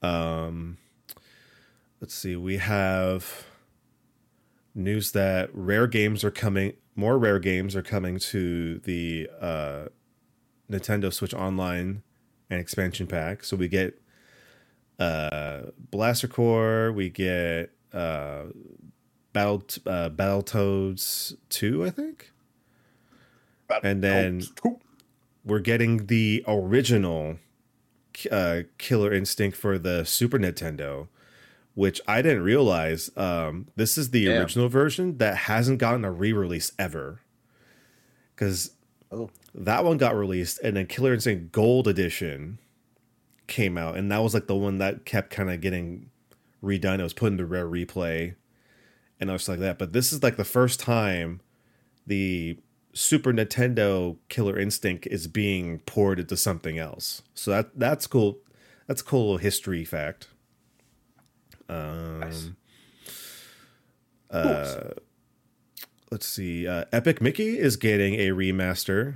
Um, let's see. We have news that rare games are coming. More rare games are coming to the uh, Nintendo Switch Online and expansion pack. So we get uh, Blast Corps. We get uh, Battle uh, Battletoads two, I think. And then we're getting the original uh, Killer Instinct for the Super Nintendo, which I didn't realize. Um, this is the Damn. original version that hasn't gotten a re-release ever, because Oh. that one got released, and then Killer Instinct Gold Edition came out, and that was like the one that kept kind of getting redone. It was put into rare replay, and I was like that. But this is like the first time the Super Nintendo Killer Instinct is being ported to something else. So that that's cool. That's a cool little history fact. Um, Nice. uh, let's see. Uh, Epic Mickey is getting a remaster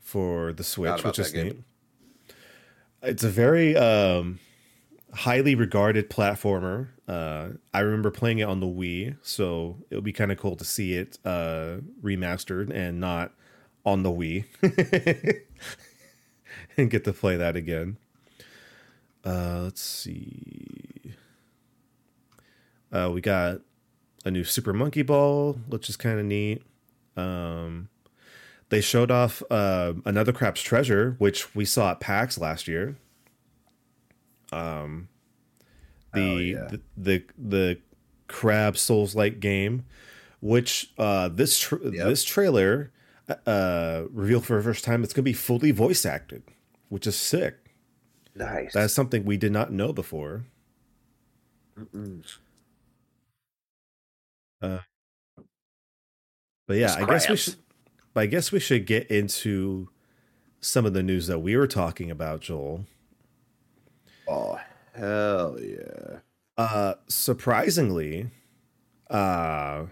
for the Switch, which is game. neat. It's a very um, highly regarded platformer. Uh, I remember playing it on the Wii, so it would be kind of cool to see it uh, remastered and not on the Wii. and get to play that again. Uh, let's see. Uh, we got a new Super Monkey Ball, which is kind of neat. Um, they showed off uh, another Crab's Treasure, which we saw at PAX last year. Um, the Oh, yeah. the, the the Crab Souls like game, which uh, this tr- Yep. this trailer uh, revealed for the first time it's going to be fully voice acted, which is sick. Nice. That's something we did not know before. Mm-mm. But yeah, I guess we should. I guess we should get into some of the news that we were talking about, Joel. Oh hell yeah! Uh, surprisingly, uh,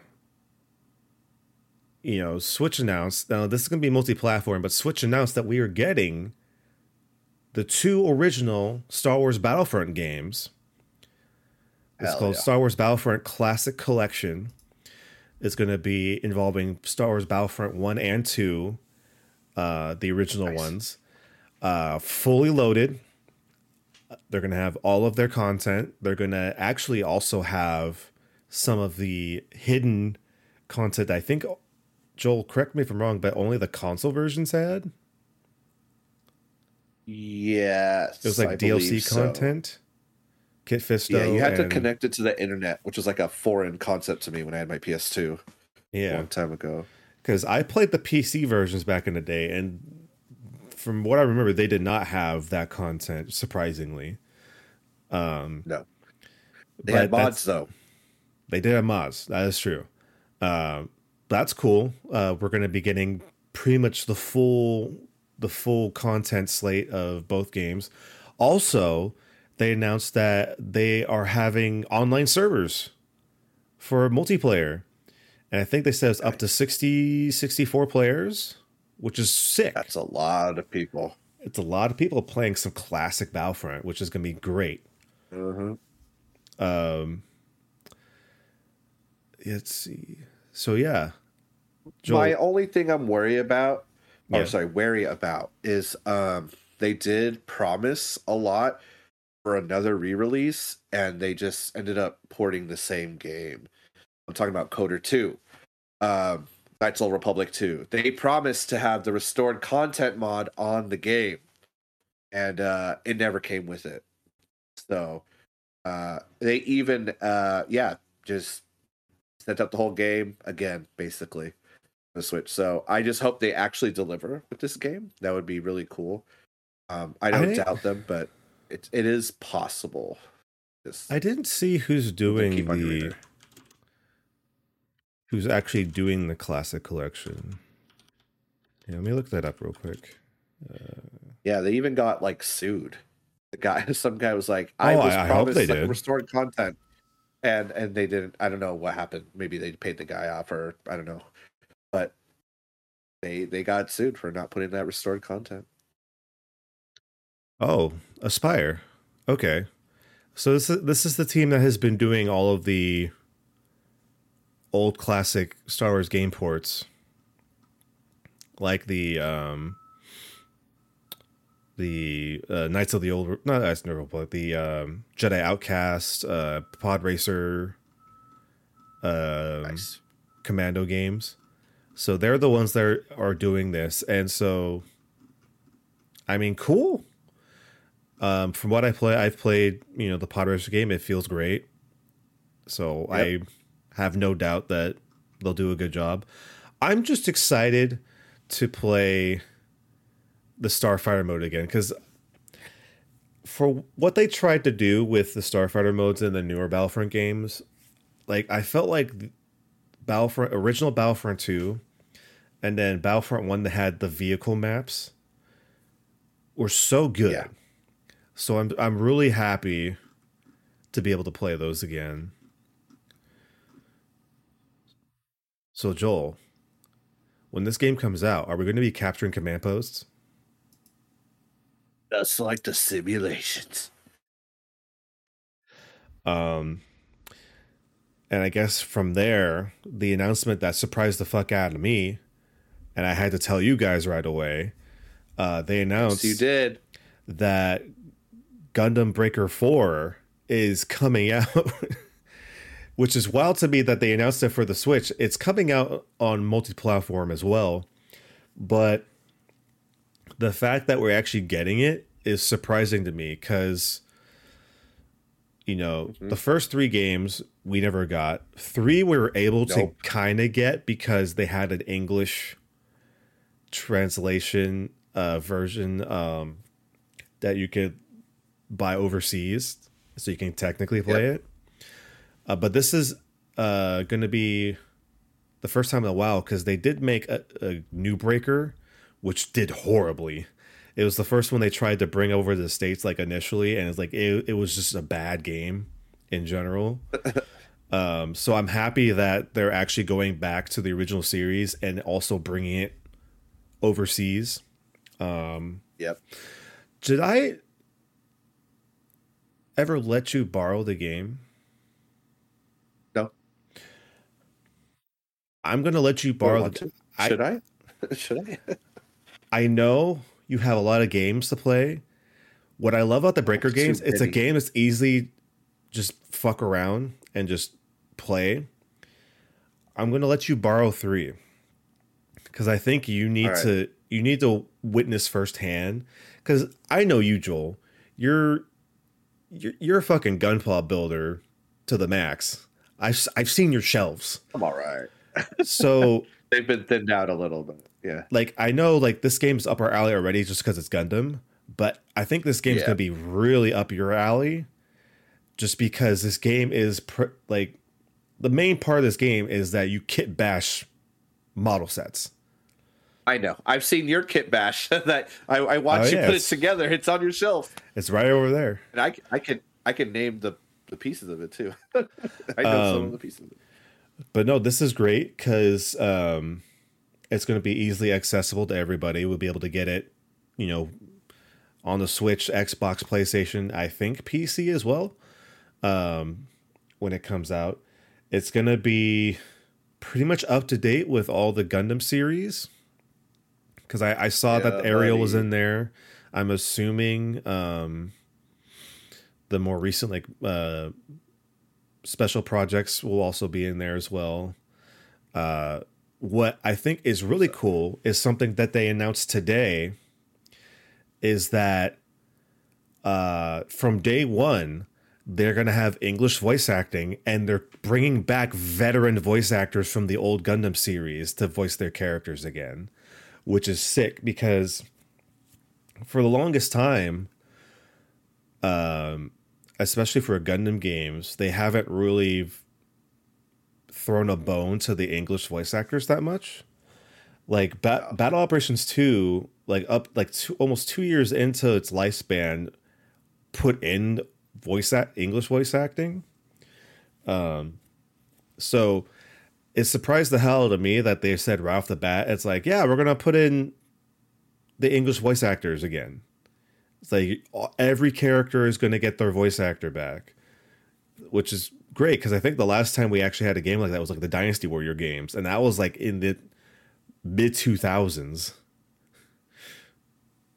you know, Switch announced. Now this is going to be multi-platform, but Switch announced that we are getting the two original Star Wars Battlefront games. It's Hell called yeah. Star Wars Battlefront Classic Collection. It's going to be involving Star Wars Battlefront 1 and 2, uh, the original Nice. ones, uh, fully loaded. They're going to have all of their content. They're going to actually also have some of the hidden content. I think, Joel, correct me if I'm wrong, but only the console versions had. Yes, It was like I DLC content. so. Kit Fisto. Yeah, you had to connect it to the internet, which was like a foreign concept to me when I had my PS2 a Yeah. long time ago. because I played the PC versions back in the day, and from what I remember, they did not have that content. Surprisingly, um, No, they had mods though. They did have mods. That is true. Um, that's cool. Uh, we're going to be getting pretty much the full the full content slate of both games. Also, they announced that they are having online servers for multiplayer. And I think they said it's up to 60, 64 players, which is sick. That's a lot of people. It's a lot of people playing some classic Battlefront, which is going to be great. hmm Um, let's see. So yeah, Joel, My only thing I'm worried about, Yeah. or sorry, wary about, is um they did promise a lot for another re-release, and they just ended up porting the same game. I'm talking about KOTOR 2, um, Knights of Republic 2. They promised to have the restored content mod on the game, and uh, it never came with it. So uh, they even, uh, yeah, just sent up the whole game again, basically the Switch. So I just hope they actually deliver with this game. That would be really cool. Um, I don't I- doubt them, but it it is possible. Just I didn't see who's doing keep on your the who's actually doing the classic collection. Yeah, let me look that up real quick. Uh, yeah, they even got like sued. The guy, some guy was like, "I Oh, was I- I promised they like, did. restored content," and and they didn't. I don't know what happened. Maybe they paid the guy off, or I don't know. But they they got sued for not putting that restored content. Oh, Aspyr. Okay. So this is, this is the team that has been doing all of the old classic Star Wars game ports. Like the um the uh, Knights of the Old not that's no Republic, the um, Jedi Outcast, uh, Pod Racer, um, Nice. Commando games. So they're the ones that are, are doing this, and so I mean, cool. Um, from what I play, I've played you know the Pod Racer game. It feels great, so I have no doubt that they'll do a good job. I'm just excited to play the Starfighter mode again because for what they tried to do with the Starfighter modes in the newer Battlefront games, like I felt like Battlefront original Battlefront two, and then Battlefront one that had the vehicle maps were so good. Yeah. So I'm I'm really happy to be able to play those again. So Joel, when this game comes out, are we going to be capturing command posts? Just like the simulations. Um, and I guess from there, the announcement that surprised the fuck out of me, and I had to tell you guys right away, uh, they announced you did. that Gundam Breaker 4 is coming out, which is wild to me that they announced it for the Switch. It's coming out on multi platform as well. But the fact that we're actually getting it is surprising to me because, you know, Mhm. the first three games we never got. Three we were able to kind of get because they had an English translation uh, version um, that you could buy overseas, so you can technically play it. Uh, but this is uh, going to be the first time in a while because they did make a, a new breaker, which did horribly. It was the first one they tried to bring over to the states like initially, and it's like it, it was just a bad game in general. um, so I'm happy that they're actually going back to the original series and also bringing it overseas. Um, Yep. did I ever let you borrow the game? No. I'm gonna let you borrow the. to? Should I? Should I? I know you have a lot of games to play. What I love about the Breaker games, it's a game that's easy, just fuck around and just play. I'm gonna let you borrow three because I think you need right. to you need to witness firsthand. Because I know you, Joel. You're you're, you're a fucking gunpla builder to the max. I've I've seen your shelves. I'm all right. So They've been thinned out a little bit. Yeah. like I know like this game's up our alley already just because it's Gundam, but I think this game's Yeah. gonna be really up your alley, just because this game is pr- like the main part of this game is that you kit bash model sets. I know. I've seen your kit bash that I, I watched Oh, you yeah, put it together. It's on your shelf, It's right over there. and I, I can I can name the the pieces of it too. I know some Um, of the pieces. Of it. But no, this is great because um, it's going to be easily accessible to everybody. We'll be able to get it, you know, on the Switch, Xbox, PlayStation, I think PC as well. Um, when it comes out, it's going to be pretty much up to date with all the Gundam series. Because I, I saw Yeah, that Aerial was in there. I'm assuming um, the more recent like uh, special projects will also be in there as well. Uh, what I think is really cool is something that they announced today is that uh, from day one, they're going to have English voice acting and they're bringing back veteran voice actors from the old Gundam series to voice their characters again, which is sick because for the longest time, um, especially for Gundam games, they haven't really thrown a bone to the English voice actors that much. Like ba- Battle Operations 2, like up like two, almost 2 years into its lifespan put in voice act English voice acting. Um so it surprised the hell out of me that they said right off the bat it's like, yeah, we're going to put in the English voice actors again. It's like every character is going to get their voice actor back, which is great because I think the last time we actually had a game like that was like the Dynasty Warrior games, and that was like in the mid two thousands.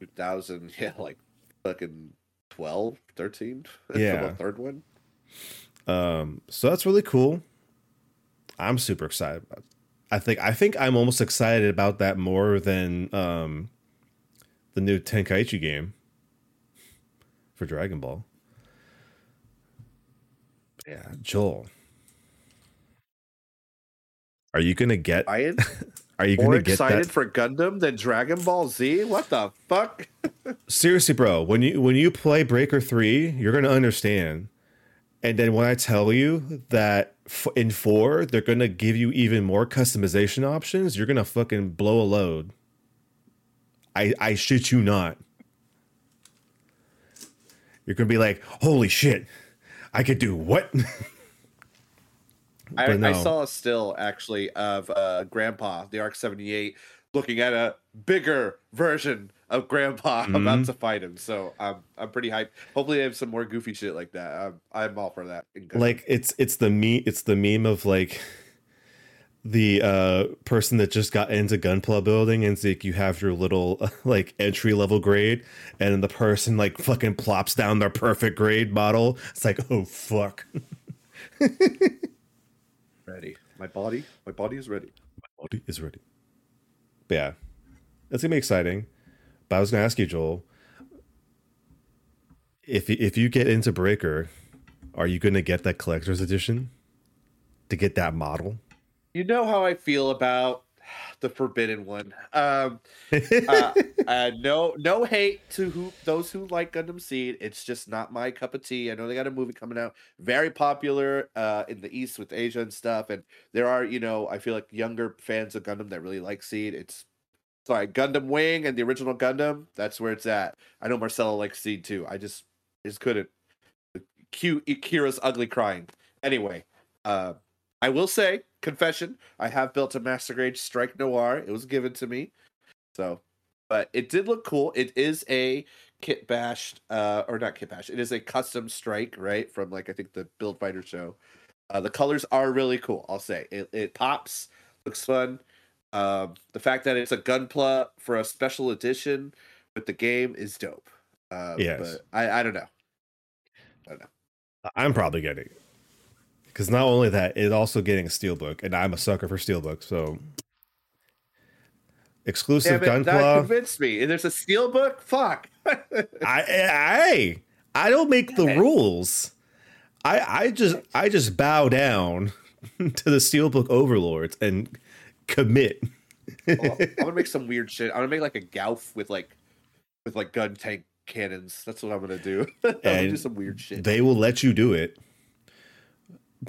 2000, yeah, like fucking 12, 13. Yeah. the third one. Um, so that's really cool. I'm super excited about. I think I think I'm almost excited about that more than um, the new Tenkaichi game for Dragon Ball. Yeah, Joel. Are you gonna get? I Are you more gonna get excited that? for Gundam than Dragon Ball Z. What the fuck? Seriously, bro. When you when you play Breaker Three, you're gonna understand. And then when I tell you that f- in four they're gonna give you even more customization options, you're gonna fucking blow a load. I I shit you not. You're gonna be like, holy shit, I could do what? I, But I saw a still actually of uh, Grandpa, the RX-78, looking at a bigger version of Grandpa Mm-hmm. about to fight him. So I'm I'm pretty hyped. Hopefully they have some more goofy shit like that. I'm, I'm all for that. like it's it's the me it's the meme of like the uh, person that just got into Gunpla building, and it's like you have your little like entry level grade, and the person like fucking plops down their perfect grade model. It's like, oh fuck. ready. My body, my body is ready. My body is ready. But yeah, it's gonna be exciting. But I was gonna ask you, Joel, if if you get into Breaker, are you gonna get that collector's edition to get that model? You know how I feel about the forbidden one. Um, uh, uh, no, no hate to who those who like Gundam Seed. It's just not my cup of tea. I know they got a movie coming out, very popular uh, in the East with Asia and stuff. And there are, you know, I feel like younger fans of Gundam that really like Seed. It's sorry, Gundam Wing and the original Gundam. That's where it's at. I know Marcelo likes Seed too. I just just couldn't. Cute Kira's ugly crying. Anyway, uh, I will say, confession, I have built a Master Grade Strike Noir. It was given to me. So, but it did look cool. It is a kit bashed, uh, or not kit bashed. It is a custom strike, right? From like I think the Build Fighter show. Uh, the colors are really cool. I'll say it. It pops, looks fun. Um, the fact that it's a gunpla for a special edition with the game is dope. Uh, yes. but I, I don't know. I don't know. I'm probably getting it because not only that, it's also getting a steelbook, and I'm a sucker for steelbook. So exclusive Gunpla. That convinced me. And there's a steelbook. Fuck. I, I I don't make the rules. I I just I just bow down to the steelbook overlords and commit. well, I'm gonna make some weird shit. I'm gonna make like a Gouf with like with like gun tank cannons. That's what I'm gonna do. I'm gonna do some weird shit. They will let you do it.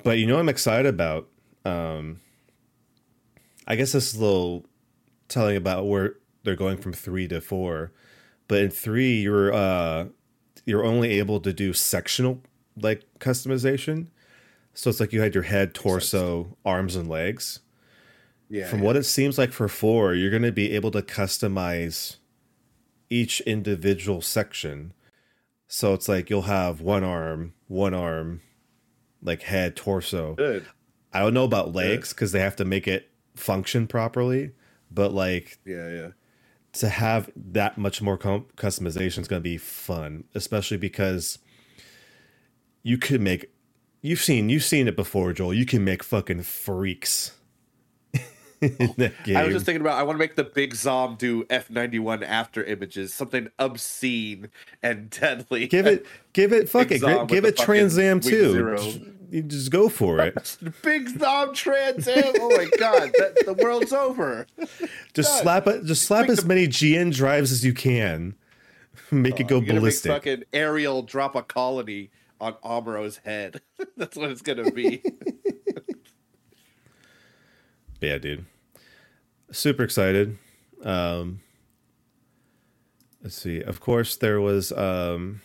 But you know I'm excited about? Um, I guess this is a little telling about where they're going from three to four. But in three, you're uh, you're only able to do sectional like customization. So it's like you had your head, torso, arms, and legs. Yeah. From yeah. what it seems like for four, you're going to be able to customize each individual section. So it's like you'll have one arm, one arm, like head, torso. Good. I don't know about legs because they have to make it function properly, but like yeah, yeah. To have that much more com- customization is going to be fun, especially because you could make. You've seen you've seen it before, Joel. You can make fucking freaks I was just thinking about I want to make the big Zam do F ninety one after images, something obscene and deadly. Give it, give it, fuck it, give it Trans Am too. You just go for it. big Zam Trans Am. Oh my god, that, the world's over. Just slap it. Just slap as the, many GN drives as you can. Make it oh, go ballistic. Make fucking aerial drop a colony on Amuro's head. That's what it's gonna be. yeah, dude super excited. Um, let's see. Of course, there was um,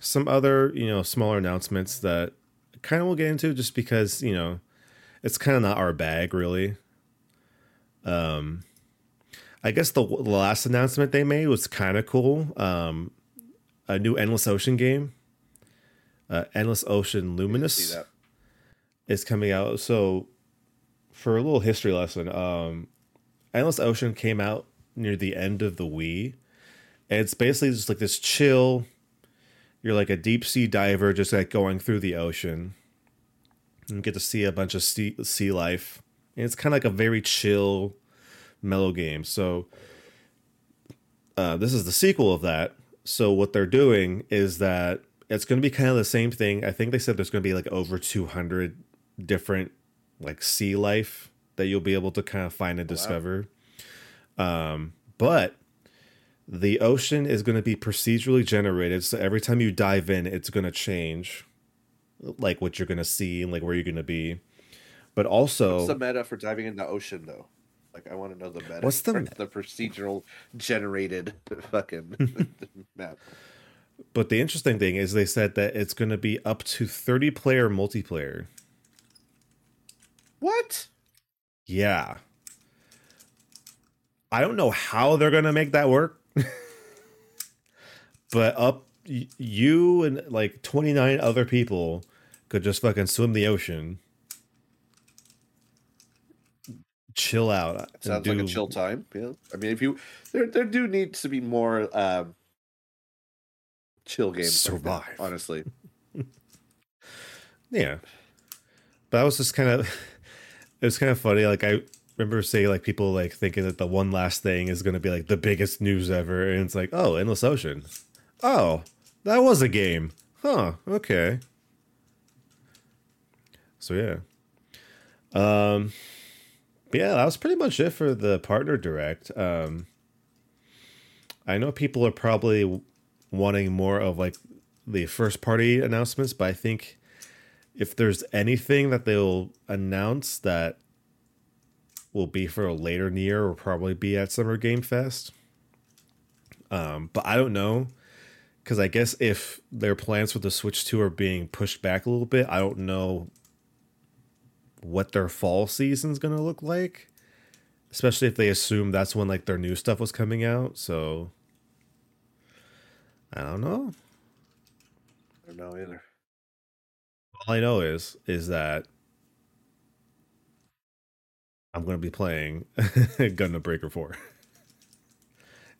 some other, you know, smaller announcements that kind of we'll get into just because, you know, it's kind of not our bag, really. Um, I guess the, the last announcement they made was kind of cool. Um, a new Endless Ocean game, uh, Endless Ocean Luminous, is coming out. So for a little history lesson, um, Endless Ocean came out near the end of the Wii. And it's basically just like this chill. You're like a deep sea diver, just like going through the ocean. You get to see a bunch of sea, sea life. And it's kind of like a very chill, mellow game. So, uh, this is the sequel of that. So, what they're doing is that it's going to be kind of the same thing. I think they said there's going to be like over 200 different like sea life that you'll be able to kind of find and discover. Wow. Um, but the ocean is going to be procedurally generated, so every time you dive in, it's going to change, like what you're going to see and like where you're going to be. But also, what's the meta for diving in the ocean though? Like, I want to know the meta. What's the the procedural generated fucking map? But the interesting thing is, they said that it's going to be up to 30 player multiplayer. What? Yeah. I don't know how they're gonna make that work, but up you and like 29 other people could just fucking swim the ocean chill out. Sounds like a chill time. Yeah. I mean, if you there, there do need to be more um, chill games. like that, Survive. honestly. Yeah. But I was just kind of it was kind of funny. Like I remember saying like people like thinking that the one last thing is gonna be like the biggest news ever, and it's like, oh, Endless Ocean. Oh, that was a game. Huh, okay. So yeah. Um yeah, that was pretty much it for the partner direct. Um I know people are probably wanting more of like the first party announcements, but I think if there's anything that they'll announce that will be for a later year will probably be at Summer Game Fest. Um, but I don't know because I guess if their plans for the Switch 2 are being pushed back a little bit, I don't know what their fall season's gonna look like. Especially if they assume that's when like their new stuff was coming out. So I don't know. I don't know either. All I know is is that I'm going to be playing Gundam Breaker 4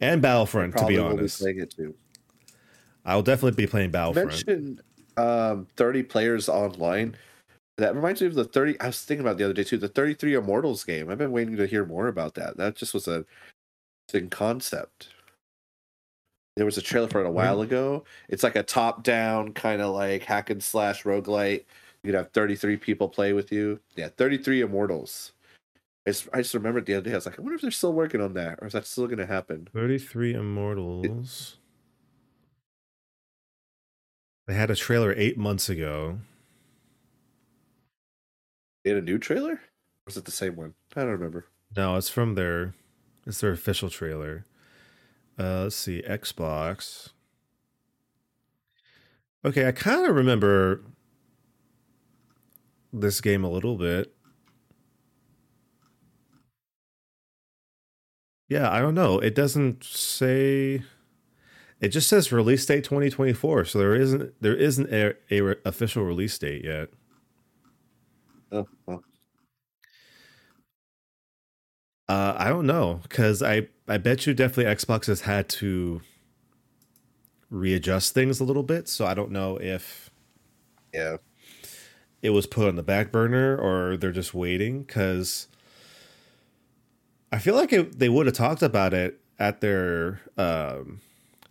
and Battlefront. To be honest, it too. I'll definitely be playing Battlefront. mentioned um, 30 players online. That reminds me of the 30. I was thinking about the other day too. The 33 Immortals game. I've been waiting to hear more about that. That just was a concept. There was a trailer for it a mm-hmm. while ago. It's like a top-down kind of like hack and slash roguelite. You could have 33 people play with you. Yeah, 33 Immortals. I just, I just remembered the other day. I was like, I wonder if they're still working on that, or is that still going to happen? 33 Immortals. They had a trailer eight months ago. They had a new trailer, or was it the same one? I don't remember. No, it's from their it's their official trailer. Uh let's see, Xbox. Okay, I kind of remember this game a little bit. Yeah, I don't know. It doesn't say it just says release date 2024, so there isn't there isn't a, a re- official release date yet. Oh, well, Uh, I don't know because I I bet you definitely Xbox has had to readjust things a little bit. So I don't know if yeah. it was put on the back burner or they're just waiting because I feel like it, they would have talked about it at their um,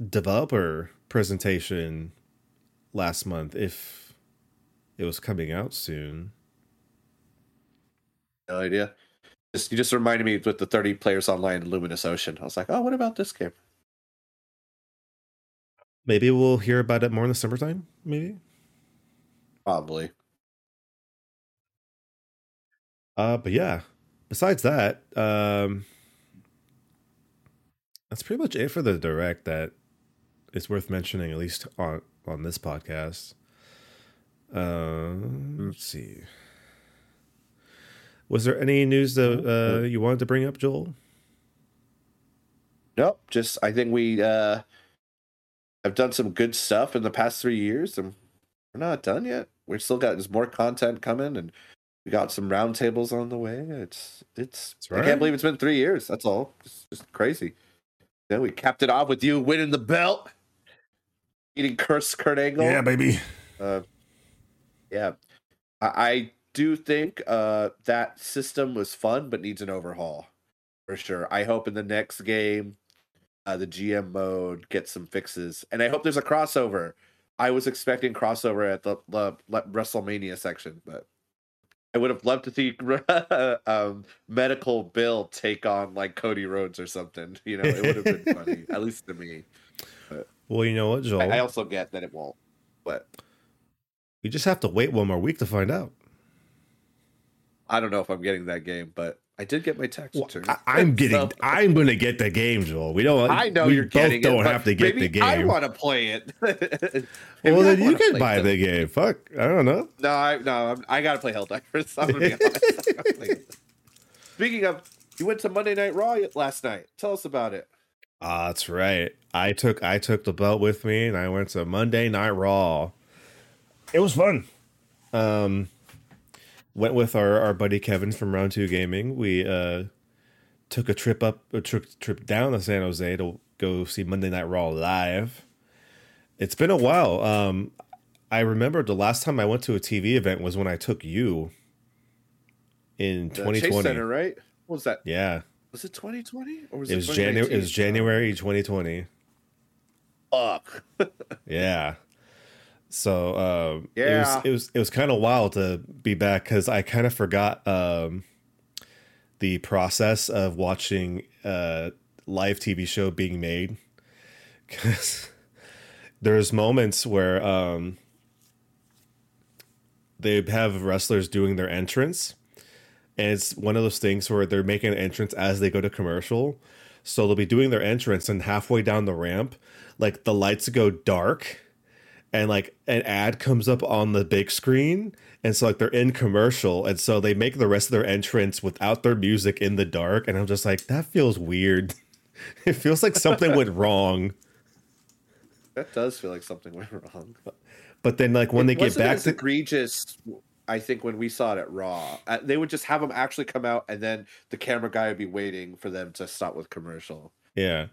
developer presentation last month if it was coming out soon. No idea. Just, you just reminded me with the 30 players online in Luminous Ocean. I was like, oh, what about this game? Maybe we'll hear about it more in the summertime. Maybe. Probably. Uh, but yeah, besides that, um, that's pretty much it for the direct that is worth mentioning, at least on on this podcast. Um, let's see. Was there any news that uh, you wanted to bring up, Joel? Nope. Just, I think we uh, have done some good stuff in the past three years, and we're not done yet. We've still got there's more content coming, and we got some roundtables on the way. It's, it's, That's I can't believe it's been three years. That's all. It's just crazy. Then we capped it off with you winning the belt, eating Curse Kurt Angle. Yeah, baby. Uh, yeah, I, I do think uh, that system was fun, but needs an overhaul for sure. I hope in the next game, uh, the GM mode gets some fixes, and I hope there's a crossover. I was expecting crossover at the, the, the WrestleMania section, but I would have loved to see um, Medical Bill take on like Cody Rhodes or something. You know, it would have been funny, at least to me. Well, you know what, Joel? I, I also get that it won't, but you just have to wait one more week to find out. I don't know if I'm getting that game, but I did get my tax Well, return. I, I'm getting. So- I'm going to get the game, Joel. We don't. I know we you're both don't it. have to get the I want to play it. Well, then you can buy it. the game. Fuck, I don't know. No, I, no, I'm, I gotta play Helldivers. I'm gonna be honest. I gotta play it. Speaking of, you went to Monday Night Raw last night. Tell us about it. Ah, that's right. I took I took the belt with me, and I went to Monday Night Raw. It was fun. Um, went with our, our buddy Kevin from Round Two Gaming. We uh, took a trip up, a trip trip down to San Jose to go see Monday Night Raw live. It's been a while. Um, I remember the last time I went to a TV event was when I took you in The 2020. Chase Center, right? What was that? Yeah, Was it 2020 or was it it, was January. It was January 2020. Fuck. Yeah. So um, it was it was it was kind of wild to be back because I kind of forgot um, the process of watching a live TV show being made. Because there's moments where um, they have wrestlers doing their entrance and it's one of those things where they're making an entrance as they go to commercial. So they'll be doing their entrance and halfway down the ramp like the lights go dark and like an ad comes up on the big screen and so like they're in commercial and so they make the rest of their entrance without their music in the dark and i'm just like that feels weird it feels like something went wrong That does feel like something went wrong. but then like when they It get wasn't back to egregious, I think when we saw it at Raw, uh, they would just have them actually come out, and then the camera guy would be waiting for them to stop with commercial. Yeah.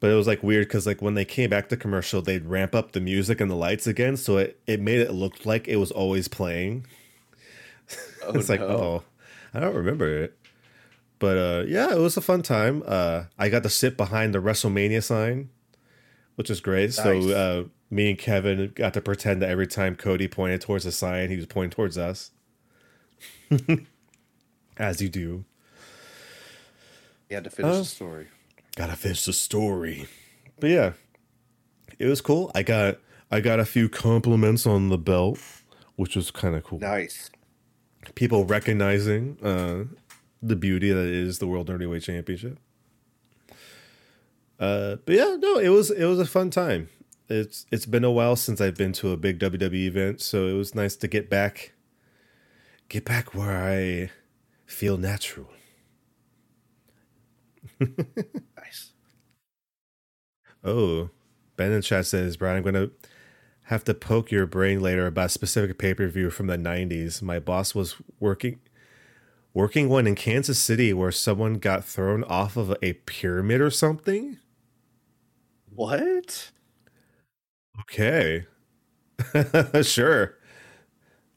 But it was like weird because like when they came back to commercial, they'd ramp up the music and the lights again, so it, it made it look like it was always playing. Oh, it's like, oh, I don't remember it. But uh yeah, it was a fun time. Uh I got to sit behind the WrestleMania sign, which was great. Nice. So uh me and Kevin got to pretend that every time Cody pointed towards the sign, he was pointing towards us. As you do. You had to finish Uh, the story. Gotta finish the story. But yeah it was cool. I got i got a few compliments on the belt which was kind of cool. Nice. people recognizing uh the beauty that is the world Nerdyweight championship. Uh but yeah no it was it was a fun time. It's it's been a while since i've been to a big wwe event so it was nice to get back get back where i feel natural. Oh, Ben in chat says, Brian, I'm going to have to poke your brain later about a specific pay per view from the 90s. My boss was working working one in Kansas City where someone got thrown off of a pyramid or something. What? Okay, sure.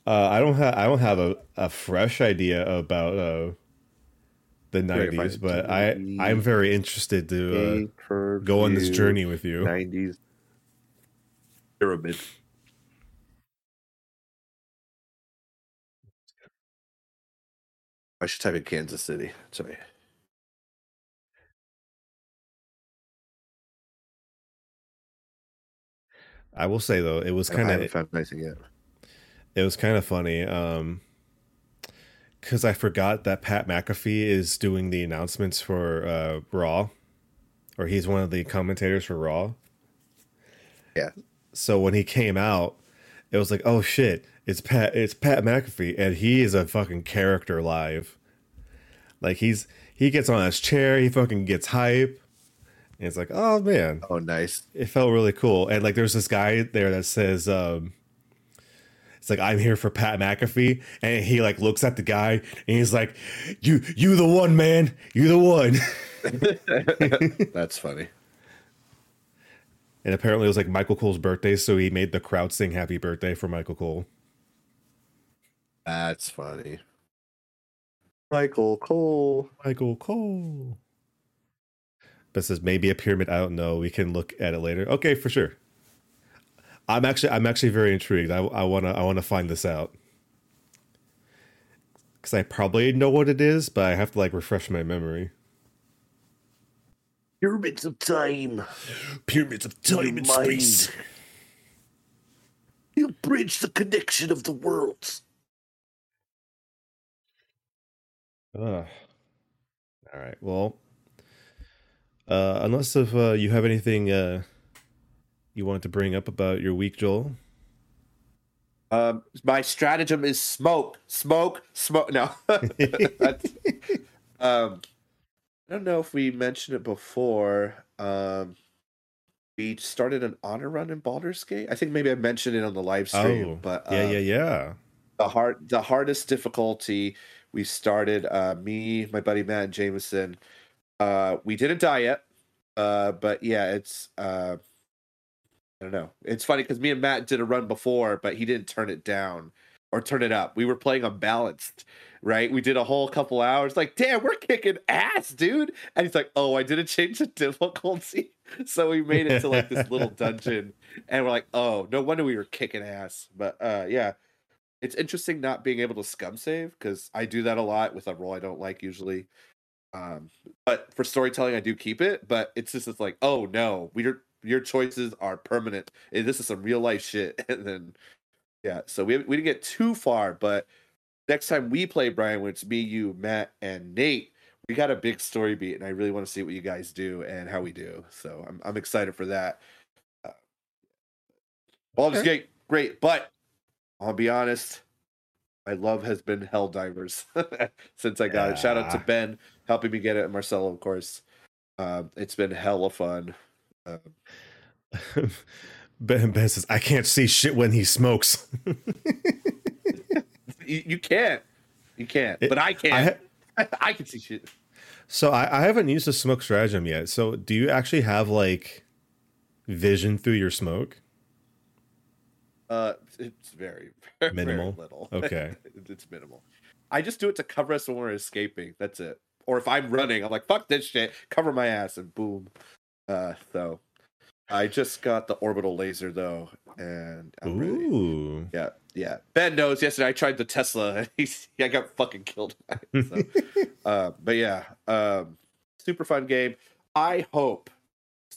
Uh, I don't have I don't have a, a fresh idea about uh, the Wait, if I 90s, but I I'm very interested to uh, go on this journey with you. 90s pyramid. I should type in Kansas City. Sorry. I will say though, it was kind of found anything yet. it was kind of funny um because i forgot that pat mcafee is doing the announcements for uh raw or he's one of the commentators for raw Yeah. so when he came out it was like oh shit it's pat it's pat mcafee and he is a fucking character live like he's he gets on his chair he fucking gets hype and it's like oh man Oh, nice. it felt really cool. And like there's this guy there that says, um, it's like I'm here for Pat McAfee, and he like looks at the guy and he's like, "You, you the one, man. You the one." That's funny. and apparently it was like Michael Cole's birthday, so he made the crowd sing "Happy Birthday" for Michael Cole. That's funny. Michael Cole. Michael Cole. But it says maybe a pyramid. I don't know. We can look at it later. Okay, for sure. I'm actually I'm actually very intrigued. I, I wanna I wanna find this out because I probably know what it is, but I have to like refresh my memory. Pyramids of time. Pyramids of time and space. You bridge the connection of the worlds. Ugh. All right. Well, uh, unless if uh, you have anything uh, you wanted to bring up about your week, Joel. Um, my stratagem is smoke, smoke, smoke. No, um, I don't know if we mentioned it before. Um, we started an honor run in Baldur's Gate. I think maybe I mentioned it on the live stream, Oh, but yeah, um, yeah, yeah. the hard the hardest difficulty we started uh me my buddy matt and jameson uh we didn't die yet uh but yeah it's uh i don't know. It's funny because me and matt did a run before but he didn't turn it down or turn it up. We were playing unbalanced right? We did a whole couple hours like damn we're kicking ass dude. And he's like oh i didn't change the difficulty. So we made it to like this little dungeon and we're like oh no wonder we were kicking ass. But uh yeah it's interesting not being able to scum save because I do that a lot with a role I don't like usually. Um, but for storytelling, I do keep it. But it's just it's like, oh no, we your your choices are permanent. And this is some real life shit. And then yeah, so we we didn't get too far, but next time we play Brian, when it's me, you, Matt, and Nate, we got a big story beat, and I really want to see what you guys do and how we do. So I'm I'm excited for that. Uh, Baldur's Okay. Gate, great, but I'll be honest, my love has been Helldivers since I got it. Shout out to Ben helping me get it, and Marcelo, of course. Um, it's been hella fun. Ben, ben says, I can't see shit when he smokes. you, you can't, you can't, It- but I I can. ha- I, can see shit. so I, I haven't used the smoke stratagem yet. So do you actually have like vision through your smoke? Uh, it's very, very Minimal? little. Okay. it's minimal. I just do it to cover us when we're escaping. That's it. Or if I'm running, I'm like, fuck this shit, cover my ass, and boom. Uh, so I just got the orbital laser though, and I'm ready. Yeah, yeah. Ben knows. Yesterday I tried the Tesla. and I got fucking killed. so. uh, but yeah, um, super fun game. I hope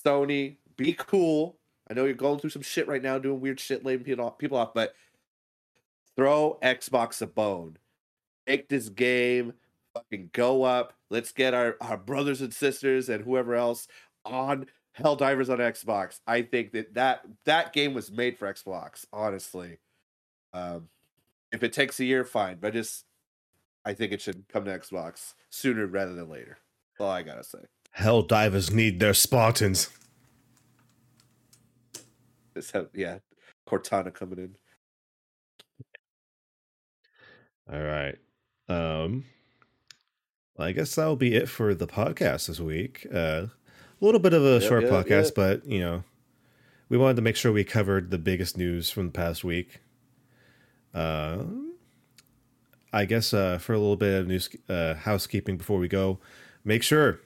Sony be cool. I know you're going through some shit right now, doing weird shit, laying people off, people off, but throw Xbox a bone. Make this game fucking go up. Let's get our, our brothers and sisters and whoever else on Helldivers on Xbox. I think that that, that game was made for Xbox, honestly. Um, if it takes a year, fine. But just, I think it should come to Xbox sooner rather than later. That's all I gotta say. Helldivers need their Spartans. Have, yeah, Cortana coming in. All right. Um I guess that'll be it for the podcast this week. Uh a little bit of a Yep, short yep, podcast, yep. but you know, we wanted to make sure we covered the biggest news from the past week. Uh I guess uh for a little bit of news uh housekeeping before we go, make sure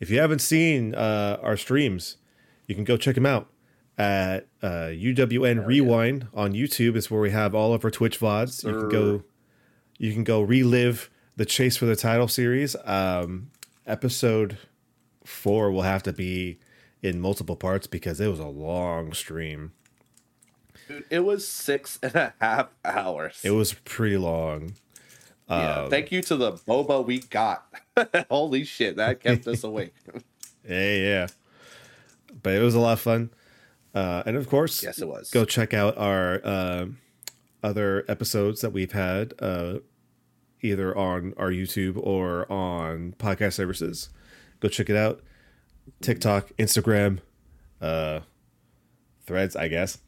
if you haven't seen uh our streams, you can go check them out at uh UWN yeah. Rewind on YouTube is where we have all of our Twitch VODs. You can go you can go relive the chase for the title series. Um, episode four will have to be in multiple parts because it was a long stream. Dude, it was six and a half hours. It was pretty long. Yeah, Um, thank you to the boba we got. Holy shit, that kept us awake. yeah, yeah. But it was a lot of fun. Uh, and of course, yes, it was. go check out our uh, other episodes that we've had uh, either on our YouTube or on podcast services. Go check it out. TikTok, Instagram, uh, Threads, I guess,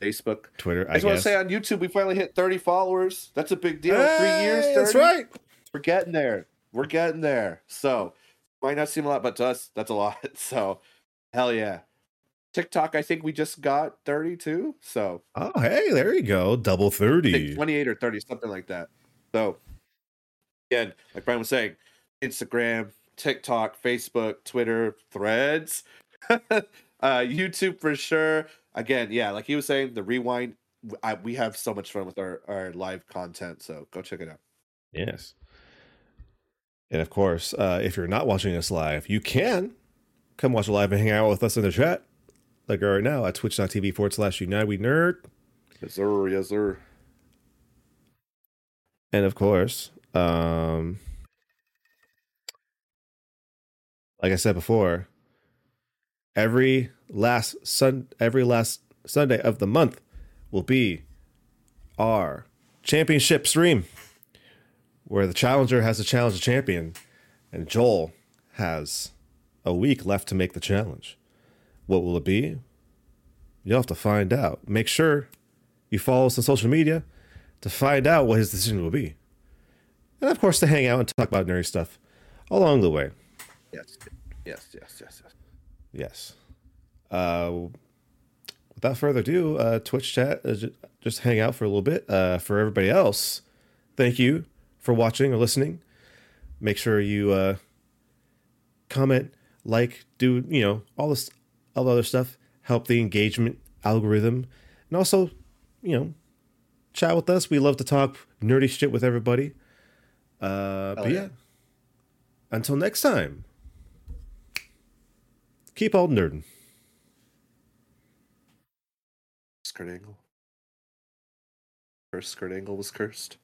Facebook. Twitter. I I, just want to say on YouTube, we finally hit 30 followers. That's a big deal. Three years, 30. That's right. We're getting there. We're getting there. So, might not seem a lot, but to us, that's a lot. So, hell yeah. TikTok, I think we just got 32. So, Oh, hey, there you go. Double thirty. 28 or 30, something like that. So, again, like Brian was saying, Instagram, TikTok, Facebook, Twitter, Threads, uh, YouTube for sure. Again, yeah, like he was saying, the rewind. I, we have so much fun with our, our live content, so go check it out. Yes. And of course, uh, if you're not watching us live, you can come watch live and hang out with us in the chat. Like right now at twitch.tv forward slash United We Nerd. Yes, sir. Yes, sir. And of course, um, like I said before, every last sun every last Sunday of the month will be our championship stream, where the challenger has to challenge the champion, and Joel has a week left to make the challenge. What will it be? You'll have to find out. Make sure you follow us on social media. to find out what his decision will be. And of course, to hang out and talk about nerdy stuff along the way. Yes, yes, yes, yes, yes. Yes. Uh, without further ado, uh, Twitch chat, uh, ju- just hang out for a little bit. Uh, for everybody else, thank you for watching or listening. Make sure you uh, comment, like, do you know all this, all the other stuff. Help the engagement algorithm, and also, you know, chat with us. We love to talk nerdy shit with everybody. Uh, but yeah. yeah. Until next time, keep all nerding. Skirt angle. First skirt angle was cursed.